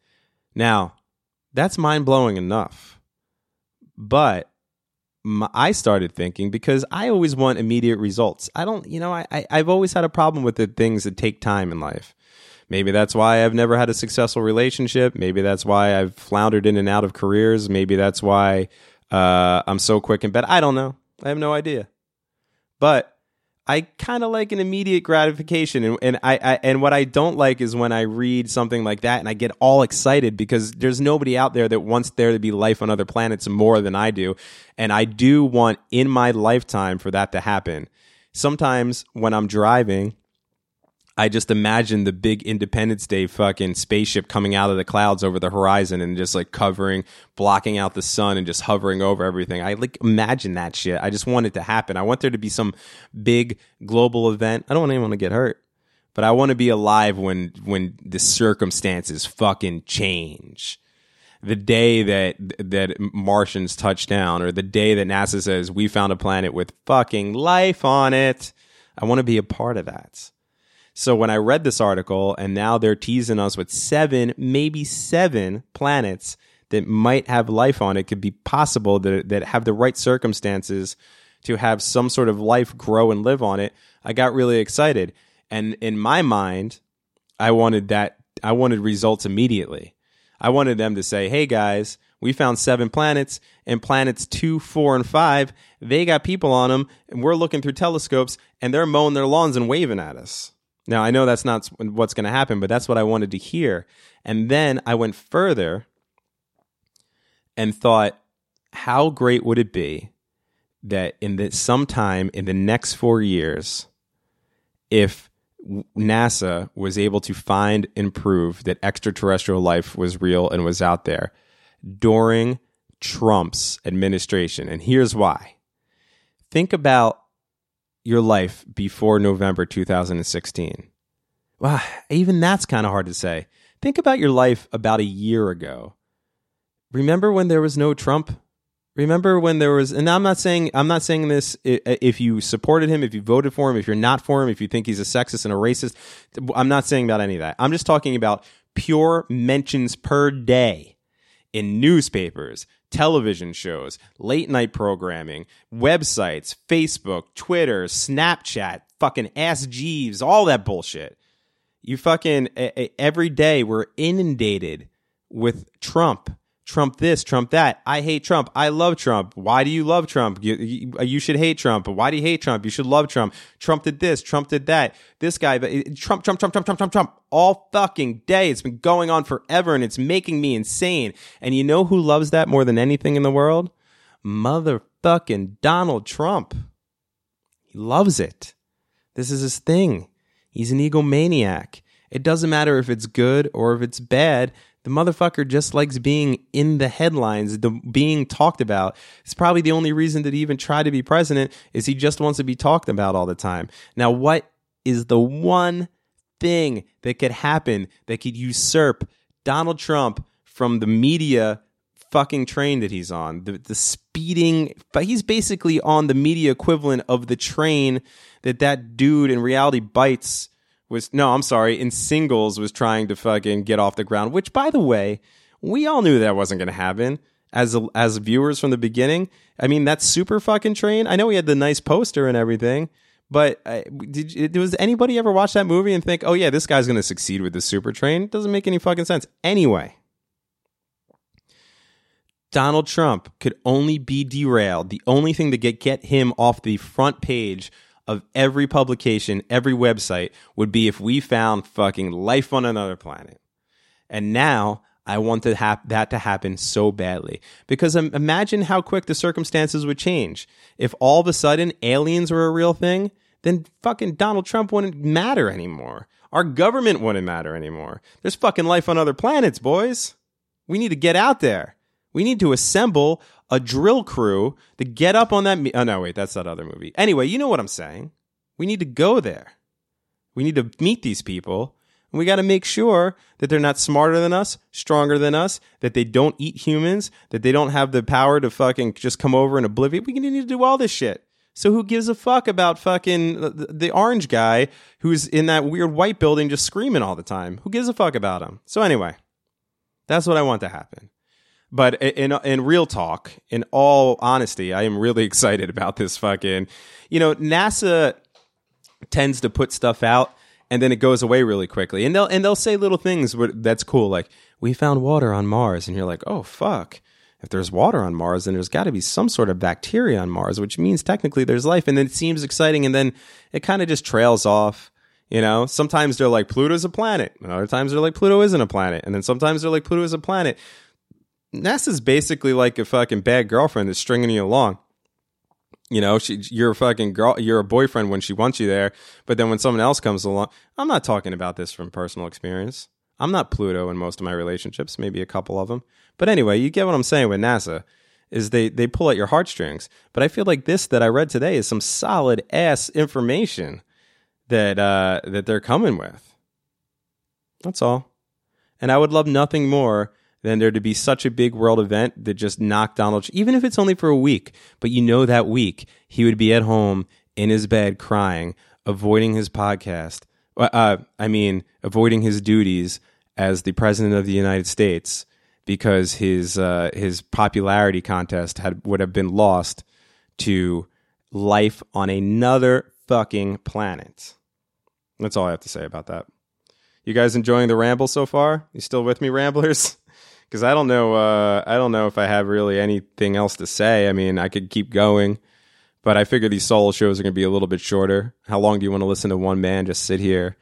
Now, that's mind-blowing enough. But I started thinking because I always want immediate results. I don't, you know, I, I I've always had a problem with the things that take time in life. Maybe that's why I've never had a successful relationship. Maybe that's why I've floundered in and out of careers. Maybe that's why uh, I'm so quick in bed. I don't know. I have no idea. But I kind of like an immediate gratification, and, and I, I, and what I don't like is when I read something like that and I get all excited because there's nobody out there that wants there to be life on other planets more than I do, and I do want in my lifetime for that to happen. Sometimes when I'm driving I just imagine the big Independence Day fucking spaceship coming out of the clouds over the horizon and just like covering, blocking out the sun and just hovering over everything. I like imagine that shit. I just want it to happen. I want there to be some big global event. I don't want anyone to get hurt, but I want to be alive when when the circumstances fucking change. The day that that Martians touch down, or the day that NASA says we found a planet with fucking life on it. I want to be a part of that. So when I read this article and now they're teasing us with seven, maybe seven planets that might have life on it, could be possible that, that have the right circumstances to have some sort of life grow and live on it, I got really excited. And in my mind, I wanted that, I wanted results immediately. I wanted them to say, hey guys, we found seven planets, and planets two, four, and five, they got people on them, and we're looking through telescopes, and they're mowing their lawns and waving at us. Now, I know that's not what's going to happen, but that's what I wanted to hear. And then I went further and thought, how great would it be that in the sometime in the next four years, if NASA was able to find and prove that extraterrestrial life was real and was out there during Trump's administration. And here's why. Think about your life before November 2016? Well, even that's kind of hard to say. Think about your life about a year ago. Remember when there was no Trump? Remember when there was, and I'm not saying I'm not saying this. If you supported him, if you voted for him, if you're not for him, if you think he's a sexist and a racist, I'm not saying about any of that. I'm just talking about pure mentions per day in newspapers, television shows, late night programming, websites, Facebook, Twitter, Snapchat, fucking Ask Jeeves, all that bullshit. You fucking every day we're inundated with Trump. Trump this, Trump that. I hate Trump. I love Trump. Why do you love Trump? You, you, you should hate Trump. Why do you hate Trump? You should love Trump. Trump did this. Trump did that. This guy, but Trump, Trump, Trump, Trump, Trump, Trump, Trump. All fucking day. It's been going on forever and it's making me insane. And you know who loves that more than anything in the world? Motherfucking Donald Trump. He loves it. This is his thing. He's an egomaniac. It doesn't matter if it's good or if it's bad. The motherfucker just likes being in the headlines, the being talked about. It's probably the only reason that he even tried to be president is he just wants to be talked about all the time. Now, what is the one thing that could happen that could usurp Donald Trump from the media fucking train that he's on. The the speeding, but he's basically on the media equivalent of the train that that dude in reality bites was. No, I'm sorry, in singles was trying to fucking get off the ground. Which, by the way, we all knew that wasn't going to happen as as viewers from the beginning. I mean, that super fucking train. I know he had the nice poster and everything. But uh, did was anybody ever watch that movie and think, "Oh yeah, this guy's going to succeed with the super train"? It doesn't make any fucking sense. Anyway, Donald Trump could only be derailed. The only thing to get get him off the front page of every publication, every website would be if we found fucking life on another planet. And now I want to hap- that to happen so badly because um, imagine how quick the circumstances would change if all of a sudden aliens were a real thing. Then fucking Donald Trump wouldn't matter anymore. Our government wouldn't matter anymore. There's fucking life on other planets, boys. We need to get out there. We need to assemble a drill crew to get up on that. Me- oh no, wait, that's that other movie. Anyway, you know what I'm saying. We need to go there. We need to meet these people. And we got to make sure that they're not smarter than us, stronger than us, that they don't eat humans, that they don't have the power to fucking just come over and obliviate. We need to do all this shit. So who gives a fuck about fucking the, the orange guy who's in that weird white building just screaming all the time? Who gives a fuck about him? So anyway, that's what I want to happen. But in in real talk, in all honesty, I am really excited about this fucking. You know, NASA tends to put stuff out and then it goes away really quickly, and they'll and they'll say little things that's cool, like we found water on Mars, and you're like, oh fuck. If there's water on Mars, then there's got to be some sort of bacteria on Mars, which means technically there's life. And then it seems exciting, and then it kind of just trails off. You know, sometimes they're like Pluto's a planet, and other times they're like Pluto isn't a planet, and then sometimes they're like Pluto is a planet. NASA's basically like a fucking bad girlfriend that's stringing you along. You know, she, you're a fucking girl, you're a boyfriend when she wants you there, but then when someone else comes along, I'm not talking about this from personal experience. I'm not Pluto in most of my relationships, maybe a couple of them. But anyway, you get what I'm saying with NASA is they they pull at your heartstrings. But I feel like this that I read today is some solid ass information that uh that they're coming with. That's all. And I would love nothing more than there to be such a big world event that just knocked Donald, Tr- even if it's only for a week, but you know that week he would be at home in his bed crying, avoiding his podcast. Uh, Uh, I mean, avoiding his duties as the president of the United States because his uh, his popularity contest had would have been lost to life on another fucking planet. That's all I have to say about that. You guys enjoying the ramble so far? You still with me, ramblers? Because I don't know. Uh, I don't know if I have really anything else to say. I mean, I could keep going, but I figure these solo shows are going to be a little bit shorter. How long do you want to listen to one man just sit here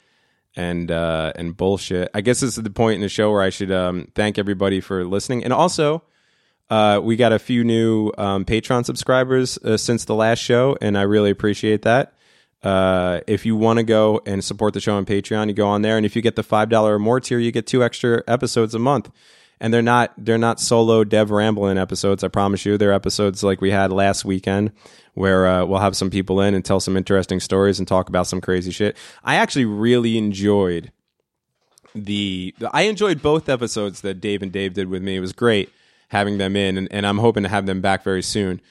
and uh, and bullshit? I guess this is the point in the show where I should um, thank everybody for listening, and also. Uh, we got a few new um, Patreon subscribers uh, since the last show, and I really appreciate that. Uh, if you want to go and support the show on Patreon, you go on there, and if you get the five dollar or more tier, you get two extra episodes a month. And they're not they're not solo Dev rambling episodes. I promise you, they're episodes like we had last weekend, where uh, we'll have some people in and tell some interesting stories and talk about some crazy shit. I actually really enjoyed the I enjoyed both episodes that Dave and Dave did with me. It was great. having them in, and, and I'm hoping to have them back very soon.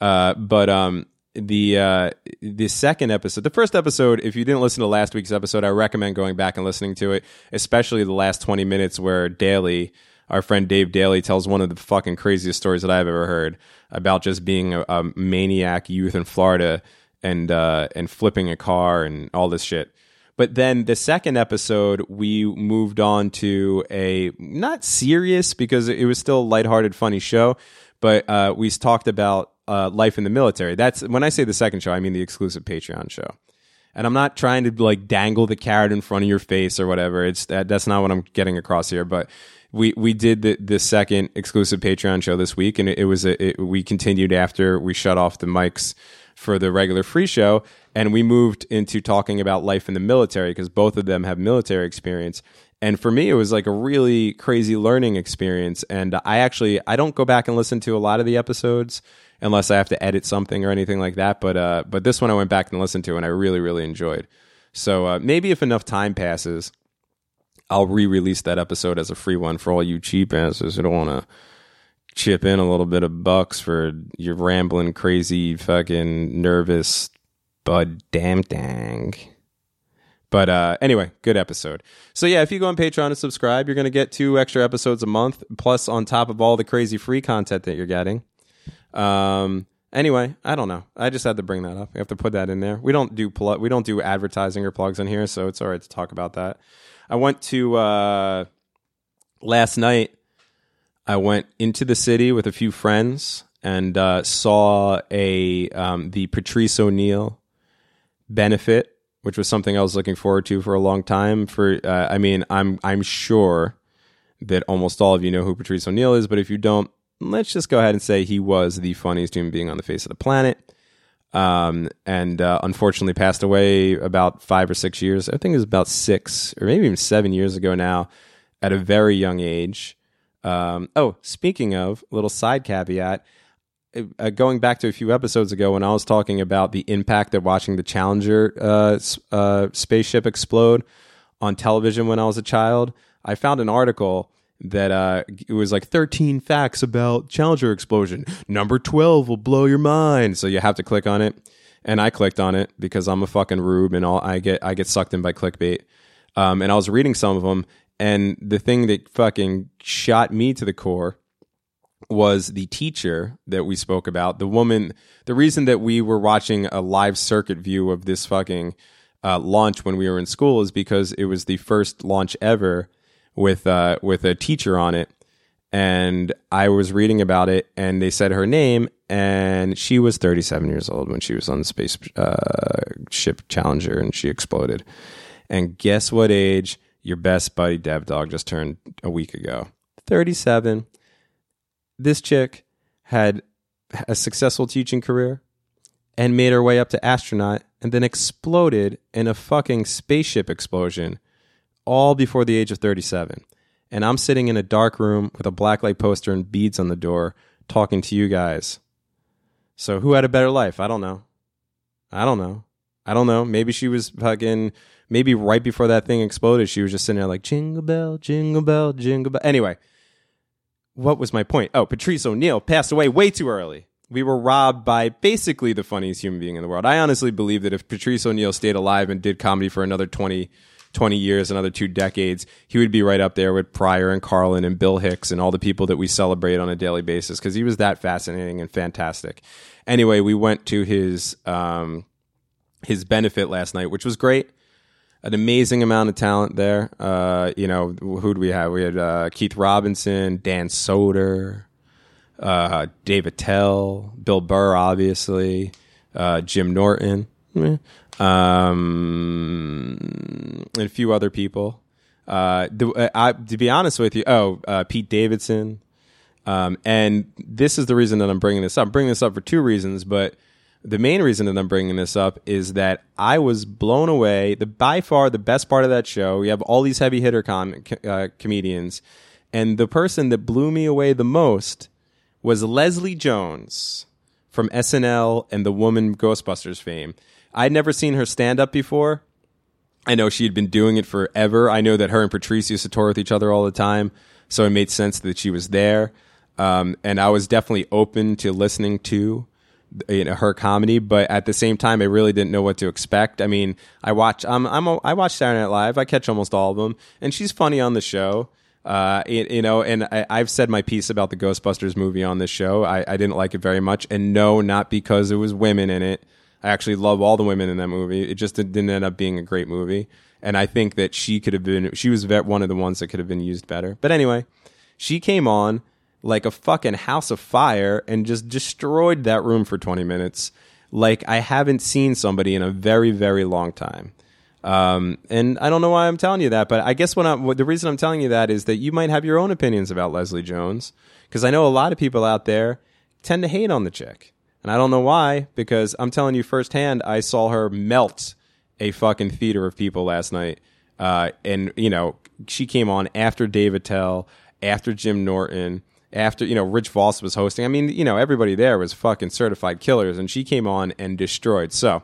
Uh, but um, the uh, the second episode, the first episode, if you didn't listen to last week's episode, I recommend going back and listening to it, especially the last 20 minutes where Daly, our friend Dave Daly, tells one of the fucking craziest stories that I've ever heard about just being a, a maniac youth in Florida and uh, and flipping a car and all this shit. But then the second episode, we moved on to a not serious because it was still a lighthearted, funny show, but uh, we talked about uh, life in the military. That's when I say the second show, I mean the exclusive Patreon show. And I'm not trying to like dangle the carrot in front of your face or whatever. It's that, that's not what I'm getting across here. But we we did the the second exclusive Patreon show this week, and it, it was a, it, we continued after we shut off the mics for the regular free show, and we moved into talking about life in the military because both of them have military experience. And for me, it was like a really crazy learning experience. And I actually I don't go back and listen to a lot of the episodes unless I have to edit something or anything like that. But uh, but this one I went back and listened to, and I really really enjoyed. So uh, maybe if enough time passes, I'll re-release that episode as a free one for all you cheap asses who don't want to chip in a little bit of bucks for your rambling, crazy, fucking nervous bud damn dang. But uh, anyway, good episode. So yeah, if you go on Patreon and subscribe, you're to get two extra episodes a month, plus on top of all the crazy free content that you're getting. Um, anyway, I don't know. I just had to bring that up. We have to put that in there. We don't do pl- we don't do advertising or plugs in here, so it's all right to talk about that. I went to uh, last night. I went into the city with a few friends and uh, saw a um, the Patrice O'Neill benefit, which was something I was looking forward to for a long time. For uh, I mean, I'm I'm sure that almost all of you know who Patrice O'Neill is, but if you don't, let's just go ahead and say he was the funniest human being on the face of the planet. Um, and uh, unfortunately passed away about five or six years. I think it was about six or maybe even seven years ago now, at a very young age. Um, oh, speaking of, little side caveat. Uh, going back to a few episodes ago when I was talking about the impact of watching the Challenger uh, uh, spaceship explode on television when I was a child, I found an article that uh, it was like 13 facts about Challenger explosion. Number 12 will blow your mind. So you have to click on it. And I clicked on it because I'm a fucking rube and all I get I get sucked in by clickbait. Um, and I was reading some of them and the thing that fucking shot me to the core was the teacher that we spoke about. The woman, the reason that we were watching a live circuit view of this fucking uh, launch when we were in school is because it was the first launch ever with uh, with a teacher on it, and I was reading about it, and they said her name, and she was 37 years old when she was on the space uh, ship Challenger, and she exploded. And guess what age your best buddy Dev Dog just turned a week ago? 37. This chick had a successful teaching career and made her way up to astronaut and then exploded in a fucking spaceship explosion all before the age of 37. And I'm sitting in a dark room with a blacklight poster and beads on the door talking to you guys. So who had a better life? I don't know. I don't know. I don't know. Maybe she was fucking maybe right before that thing exploded, she was just sitting there like jingle bell, jingle bell, jingle bell. Anyway, what was my point? Oh, Patrice O'Neill passed away way too early. We were robbed by basically the funniest human being in the world. I honestly believe that if Patrice O'Neill stayed alive and did comedy for another 20, 20 years, another two decades, he would be right up there with Pryor and Carlin and Bill Hicks and all the people that we celebrate on a daily basis because he was that fascinating and fantastic. Anyway, we went to his um, his benefit last night, which was great. An amazing amount of talent there. Uh, you know, who do we have? We had uh, Keith Robinson, Dan Soder, uh, Dave Attell, Bill Burr, obviously, uh, Jim Norton um, and a few other people. Uh, the, uh, I, to be honest with you, oh, uh, Pete Davidson. Um, and this is the reason that I'm bringing this up. I'm bringing this up for two reasons, but the main reason that I'm bringing this up is that I was blown away. The by far the best part of that show. We have all these heavy hitter com- uh, comedians, and the person that blew me away the most was Leslie Jones from SNL and the Woman Ghostbusters fame. I'd never seen her stand up before. I know she had been doing it forever. I know that her and Patrice used to tour with each other all the time, so it made sense that she was there. um, and I was definitely open to listening to you know her comedy, but at the same time, I really didn't know what to expect. I mean, I watch I'm I'm a, I watch Saturday Night Live. I catch almost all of them, and she's funny on the show. Uh, you, you know, and I, I've said my piece about the Ghostbusters movie on this show. I, I didn't like it very much, and no, not because it was women in it. I actually love all the women in that movie. It just didn't end up being a great movie, and I think that she could have been. She was one of the ones that could have been used better. But anyway, she came on like a fucking house of fire and just destroyed that room for 20 minutes like I haven't seen somebody in a very, very long time. Um, and I don't know why I'm telling you that, but I guess I'm, the reason I'm telling you that is that you might have your own opinions about Leslie Jones, because I know a lot of people out there tend to hate on the chick, and I don't know why. Because I'm telling you firsthand, I saw her melt a fucking theater of people last night, uh, and you know she came on after Dave Attell, after Jim Norton, after you know Rich Voss was hosting. I mean, you know everybody there was fucking certified killers, and she came on and destroyed. So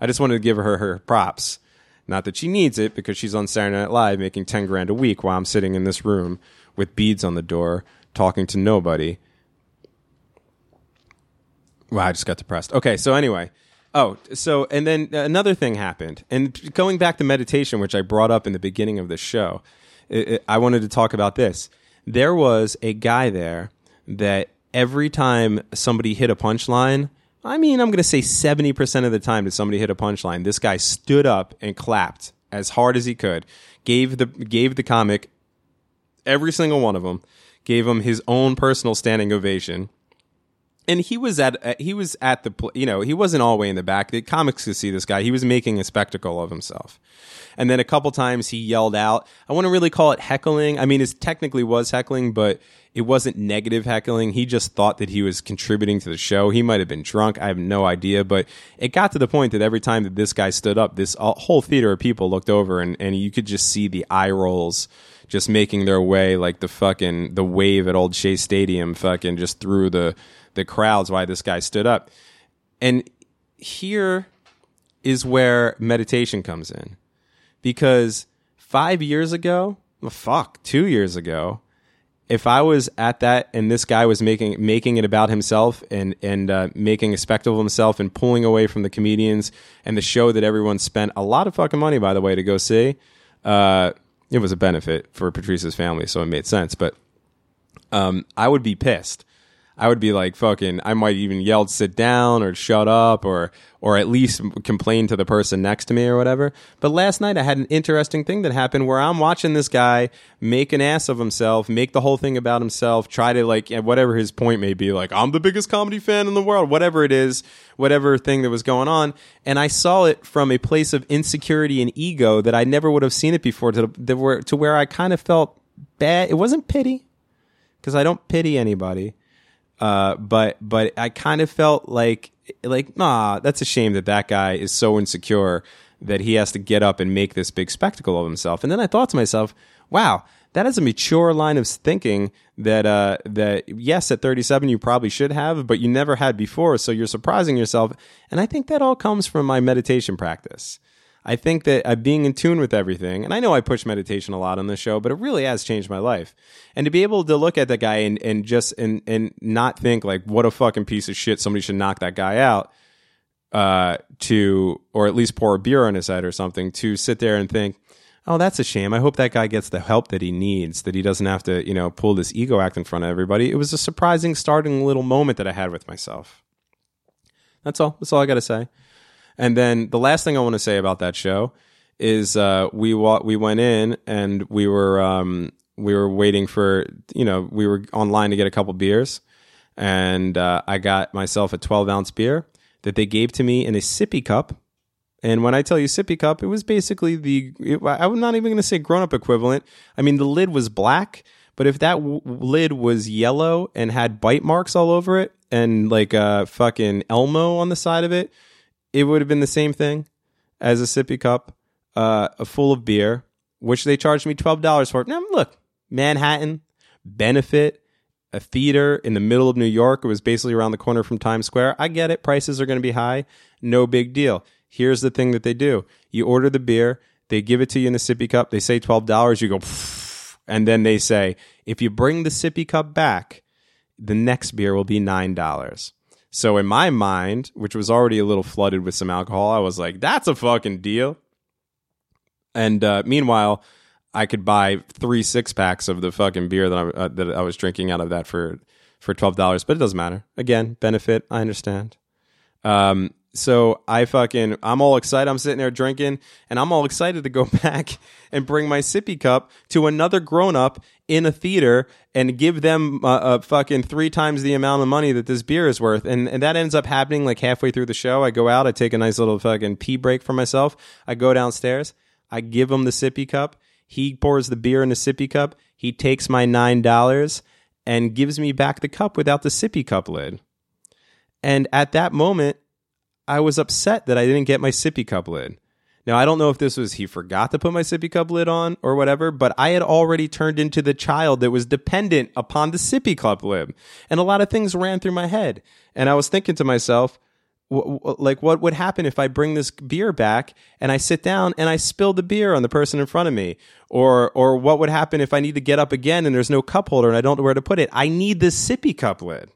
I just wanted to give her her props. Not that she needs it because she's on Saturday Night Live making ten grand a week while I'm sitting in this room with beads on the door talking to nobody. Wow, I just got depressed. Okay, so anyway. Oh, so and then another thing happened. And going back to meditation, which I brought up in the beginning of the show, it, it, I wanted to talk about this there was a guy there that every time somebody hit a punchline, I mean, I'm going to say 70% of the time that somebody hit a punchline, this guy stood up and clapped as hard as he could, gave the gave the comic every single one of them, gave him his own personal standing ovation. And he was at uh, he was at the you know he wasn't all the way in the back. The comics could see this guy. He was making a spectacle of himself. And then a couple times he yelled out. I want to really call it heckling. I mean, it technically was heckling, but it wasn't negative heckling. He just thought that he was contributing to the show. He might have been drunk. I have no idea, but it got to the point that every time that this guy stood up, this whole theater of people looked over and, and you could just see the eye rolls just making their way like the fucking the wave at old Shea Stadium fucking just through the the crowds why this guy stood up. And here is where meditation comes in because five years ago, well, fuck, two years ago, if I was at that and this guy was making making it about himself and and uh, making a spectacle of himself and pulling away from the comedians and the show that everyone spent a lot of fucking money, by the way, to go see, uh, it was a benefit for Patrice's family, so it made sense. But um, I would be pissed I would be like fucking. I might even yelled "sit down" or "shut up" or or at least complain to the person next to me or whatever. But last night I had an interesting thing that happened where I'm watching this guy make an ass of himself, make the whole thing about himself, try to like whatever his point may be, like I'm the biggest comedy fan in the world, whatever it is, whatever thing that was going on, and I saw it from a place of insecurity and ego that I never would have seen it before to to where I kind of felt bad. It wasn't pity because I don't pity anybody uh, but but I kind of felt like like nah, that's a shame that that guy is so insecure that he has to get up and make this big spectacle of himself. And then I thought to myself, wow, that is a mature line of thinking that uh, that yes, at 37 you probably should have, but you never had before. So you're surprising yourself. And I think that all comes from my meditation practice. I think that uh, being in tune with everything, and I know I push meditation a lot on this show, but it really has changed my life. And to be able to look at that guy and, and just and and not think like what a fucking piece of shit, somebody should knock that guy out, uh, to or at least pour a beer on his head or something, to sit there and think, oh, that's a shame. I hope that guy gets the help that he needs, that he doesn't have to, you know, pull this ego act in front of everybody. It was a surprising starting little moment that I had with myself. That's all. That's all I got to say. And then the last thing I want to say about that show is uh, we wa- we went in and we were um, we were waiting for you know we were online to get a couple beers, and uh, I got myself a twelve ounce beer that they gave to me in a sippy cup. And when I tell you sippy cup, it was basically the it, I'm not even going to say grown up equivalent. I mean the lid was black, but if that w- lid was yellow and had bite marks all over it and like a fucking Elmo on the side of it it would have been the same thing as a sippy cup, uh, a full of beer, which they charged me twelve dollars for. Now look, Manhattan, benefit, a theater in the middle of New York. It was basically around the corner from Times Square. I get it. Prices are going to be high. No big deal. Here's the thing that they do: you order the beer, they give it to you in a sippy cup. They say twelve dollars. You go, and then they say if you bring the sippy cup back the next beer will be $9. So in my mind, which was already a little flooded with some alcohol, I was like, that's a fucking deal. And uh, meanwhile, I could buy three six packs of the fucking beer that I, uh, that I was drinking out of that for for twelve dollars, but it doesn't matter. Again, benefit. I understand. Um, so I fucking I'm all excited. I'm sitting there drinking, and I'm all excited to go back and bring my sippy cup to another grown up in a theater and give them a, uh, fucking three times the amount of money that this beer is worth. And, and that ends up happening like halfway through the show. I go out, I take a nice little fucking pee break for myself. I go downstairs, I give him the sippy cup. He pours the beer in the sippy cup. He takes my nine dollars and gives me back the cup without the sippy cup lid. And at that moment, I was upset that I didn't get my sippy cup lid. Now, I don't know if this was he forgot to put my sippy cup lid on or whatever, but I had already turned into the child that was dependent upon the sippy cup lid. And a lot of things ran through my head. And I was thinking to myself, w- w- like, what would happen if I bring this beer back and I sit down and I spill the beer on the person in front of me? Or, or what would happen if I need to get up again and there's no cup holder and I don't know where to put it? I need this sippy cup lid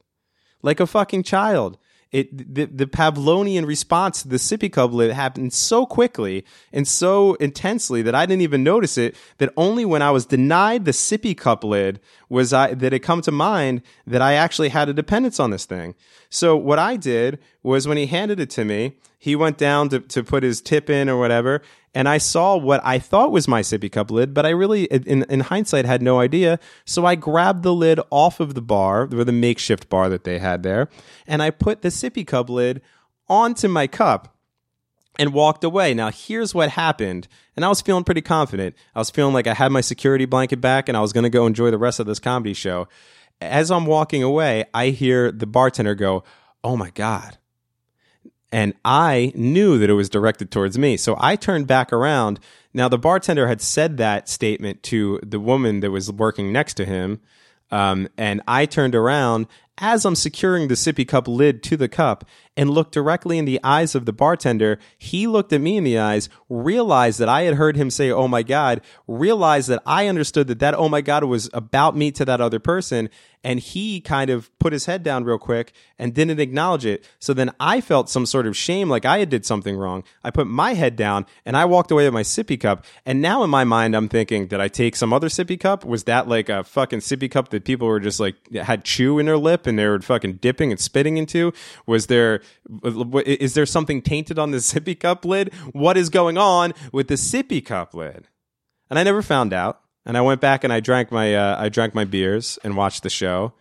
like a fucking child it the, the Pavlovian response to the sippy cup lid happened so quickly and so intensely that I didn't even notice it. That only when I was denied the sippy cup lid was I that it come to mind that I actually had a dependence on this thing. So what I did was when he handed it to me, he went down to, to put his tip in or whatever, and I saw what I thought was my sippy cup lid, but I really, in, in hindsight, had no idea. So I grabbed the lid off of the bar, or the makeshift bar that they had there, and I put the sippy cup lid onto my cup and walked away. Now, here's what happened. And I was feeling pretty confident. I was feeling like I had my security blanket back and I was going to go enjoy the rest of this comedy show. As I'm walking away, I hear the bartender go, Oh my God, and I knew that it was directed towards me. So I turned back around. Now, the bartender had said that statement to the woman that was working next to him. Um, and I turned around as I'm securing the sippy cup lid to the cup and looked directly in the eyes of the bartender. He looked at me in the eyes, realized that I had heard him say, Oh my God, realized that I understood that that Oh my God was about me to that other person. And he kind of put his head down real quick and didn't acknowledge it. So then I felt some sort of shame, like I had did something wrong. I put my head down and I walked away with my sippy cup. And now in my mind, I'm thinking, did I take some other sippy cup? Was that like a fucking sippy cup that people were just like had chew in their lip and they were fucking dipping and spitting into? Was there is there something tainted on the sippy cup lid? What is going on with the sippy cup lid? And I never found out. And I went back and I drank my uh, I drank my beers and watched the show.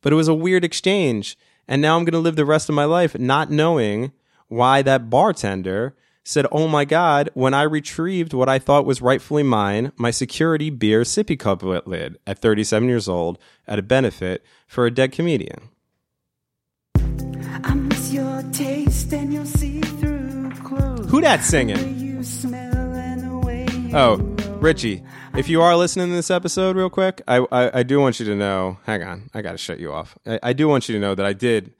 But it was a weird exchange. And now I'm going to live the rest of my life not knowing why that bartender said, "Oh my god, when I retrieved what I thought was rightfully mine, my security beer sippy cup lid at 37 years old at a benefit for a dead comedian." I miss your taste and your see-through clothes. Who that singing? You smell and the way you Oh, Richie, if you are listening to this episode real quick, I, I, I do want you to know. Hang on, I got to shut you off. I, I do want you to know that I did.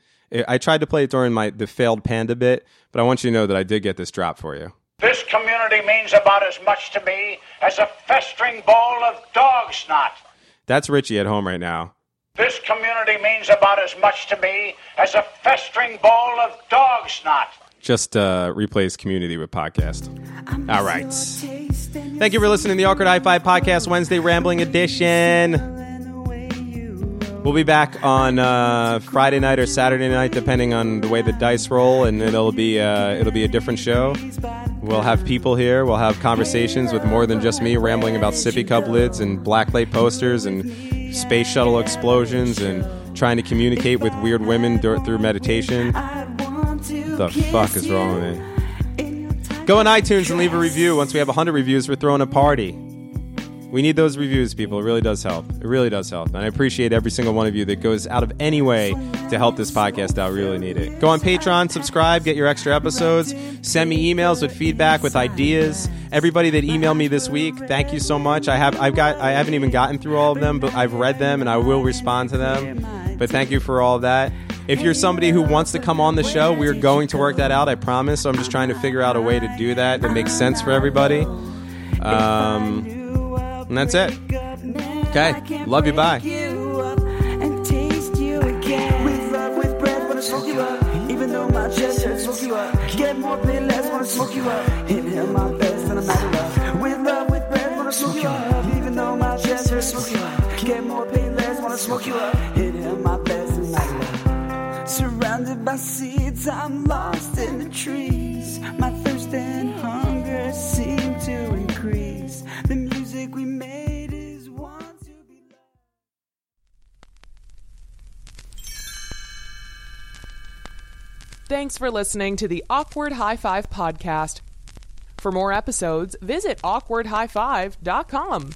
I tried to play it during my the failed panda bit, but I want you to know that I did get this drop for you. This community means about as much to me as a festering bowl of dog snot. That's Richie at home right now. This community means about as much to me as a festering bowl of dog snot. Just uh, replace community with podcast. I miss All right. your taste and your Thank you for listening to the Awkward High Five Podcast Wednesday Rambling Edition. We'll be back on uh, Friday night or Saturday night, depending on the way the dice roll, and it'll be uh, it'll be a different show. We'll have people here. We'll have conversations with more than just me rambling about sippy cup lids and blacklight posters and space shuttle explosions and trying to communicate with weird women through meditation. The fuck is wrong with me? Go on iTunes and leave a review. Once we have 100 reviews, we're throwing a party. We need those reviews, people. It really does help. It really does help. And I appreciate every single one of you that goes out of any way to help this podcast out. Really need it. Go on Patreon, subscribe, get your extra episodes. Send me emails with feedback, with ideas. Everybody that emailed me this week, thank you so much. I have I've got I haven't even gotten through all of them, but I've read them and I will respond to them. But thank you for all of that. If you're somebody who wants to come on the show, we're going to work that out. I promise. I'm just trying to figure out a way to do that that makes sense for everybody. Um, and that's it. Okay. Love you. Bye. and taste you you up. Even though my chest hurts, smoke you up. Get more pay less, wanna smoke you up. Inhale my best and I'm out of love. With love, with breath, wanna smoke you up. Even though my chest hurts, smoke you up. Get more pay less, wanna smoke you up. Inhale my best and I'm out of love. Surrounded by seeds, I'm lost in the trees. My thirst and hunger seem to increase. We made is to be loved. Thanks for listening to the Awkward High Five podcast. For more episodes, visit awkwardhighfive.com.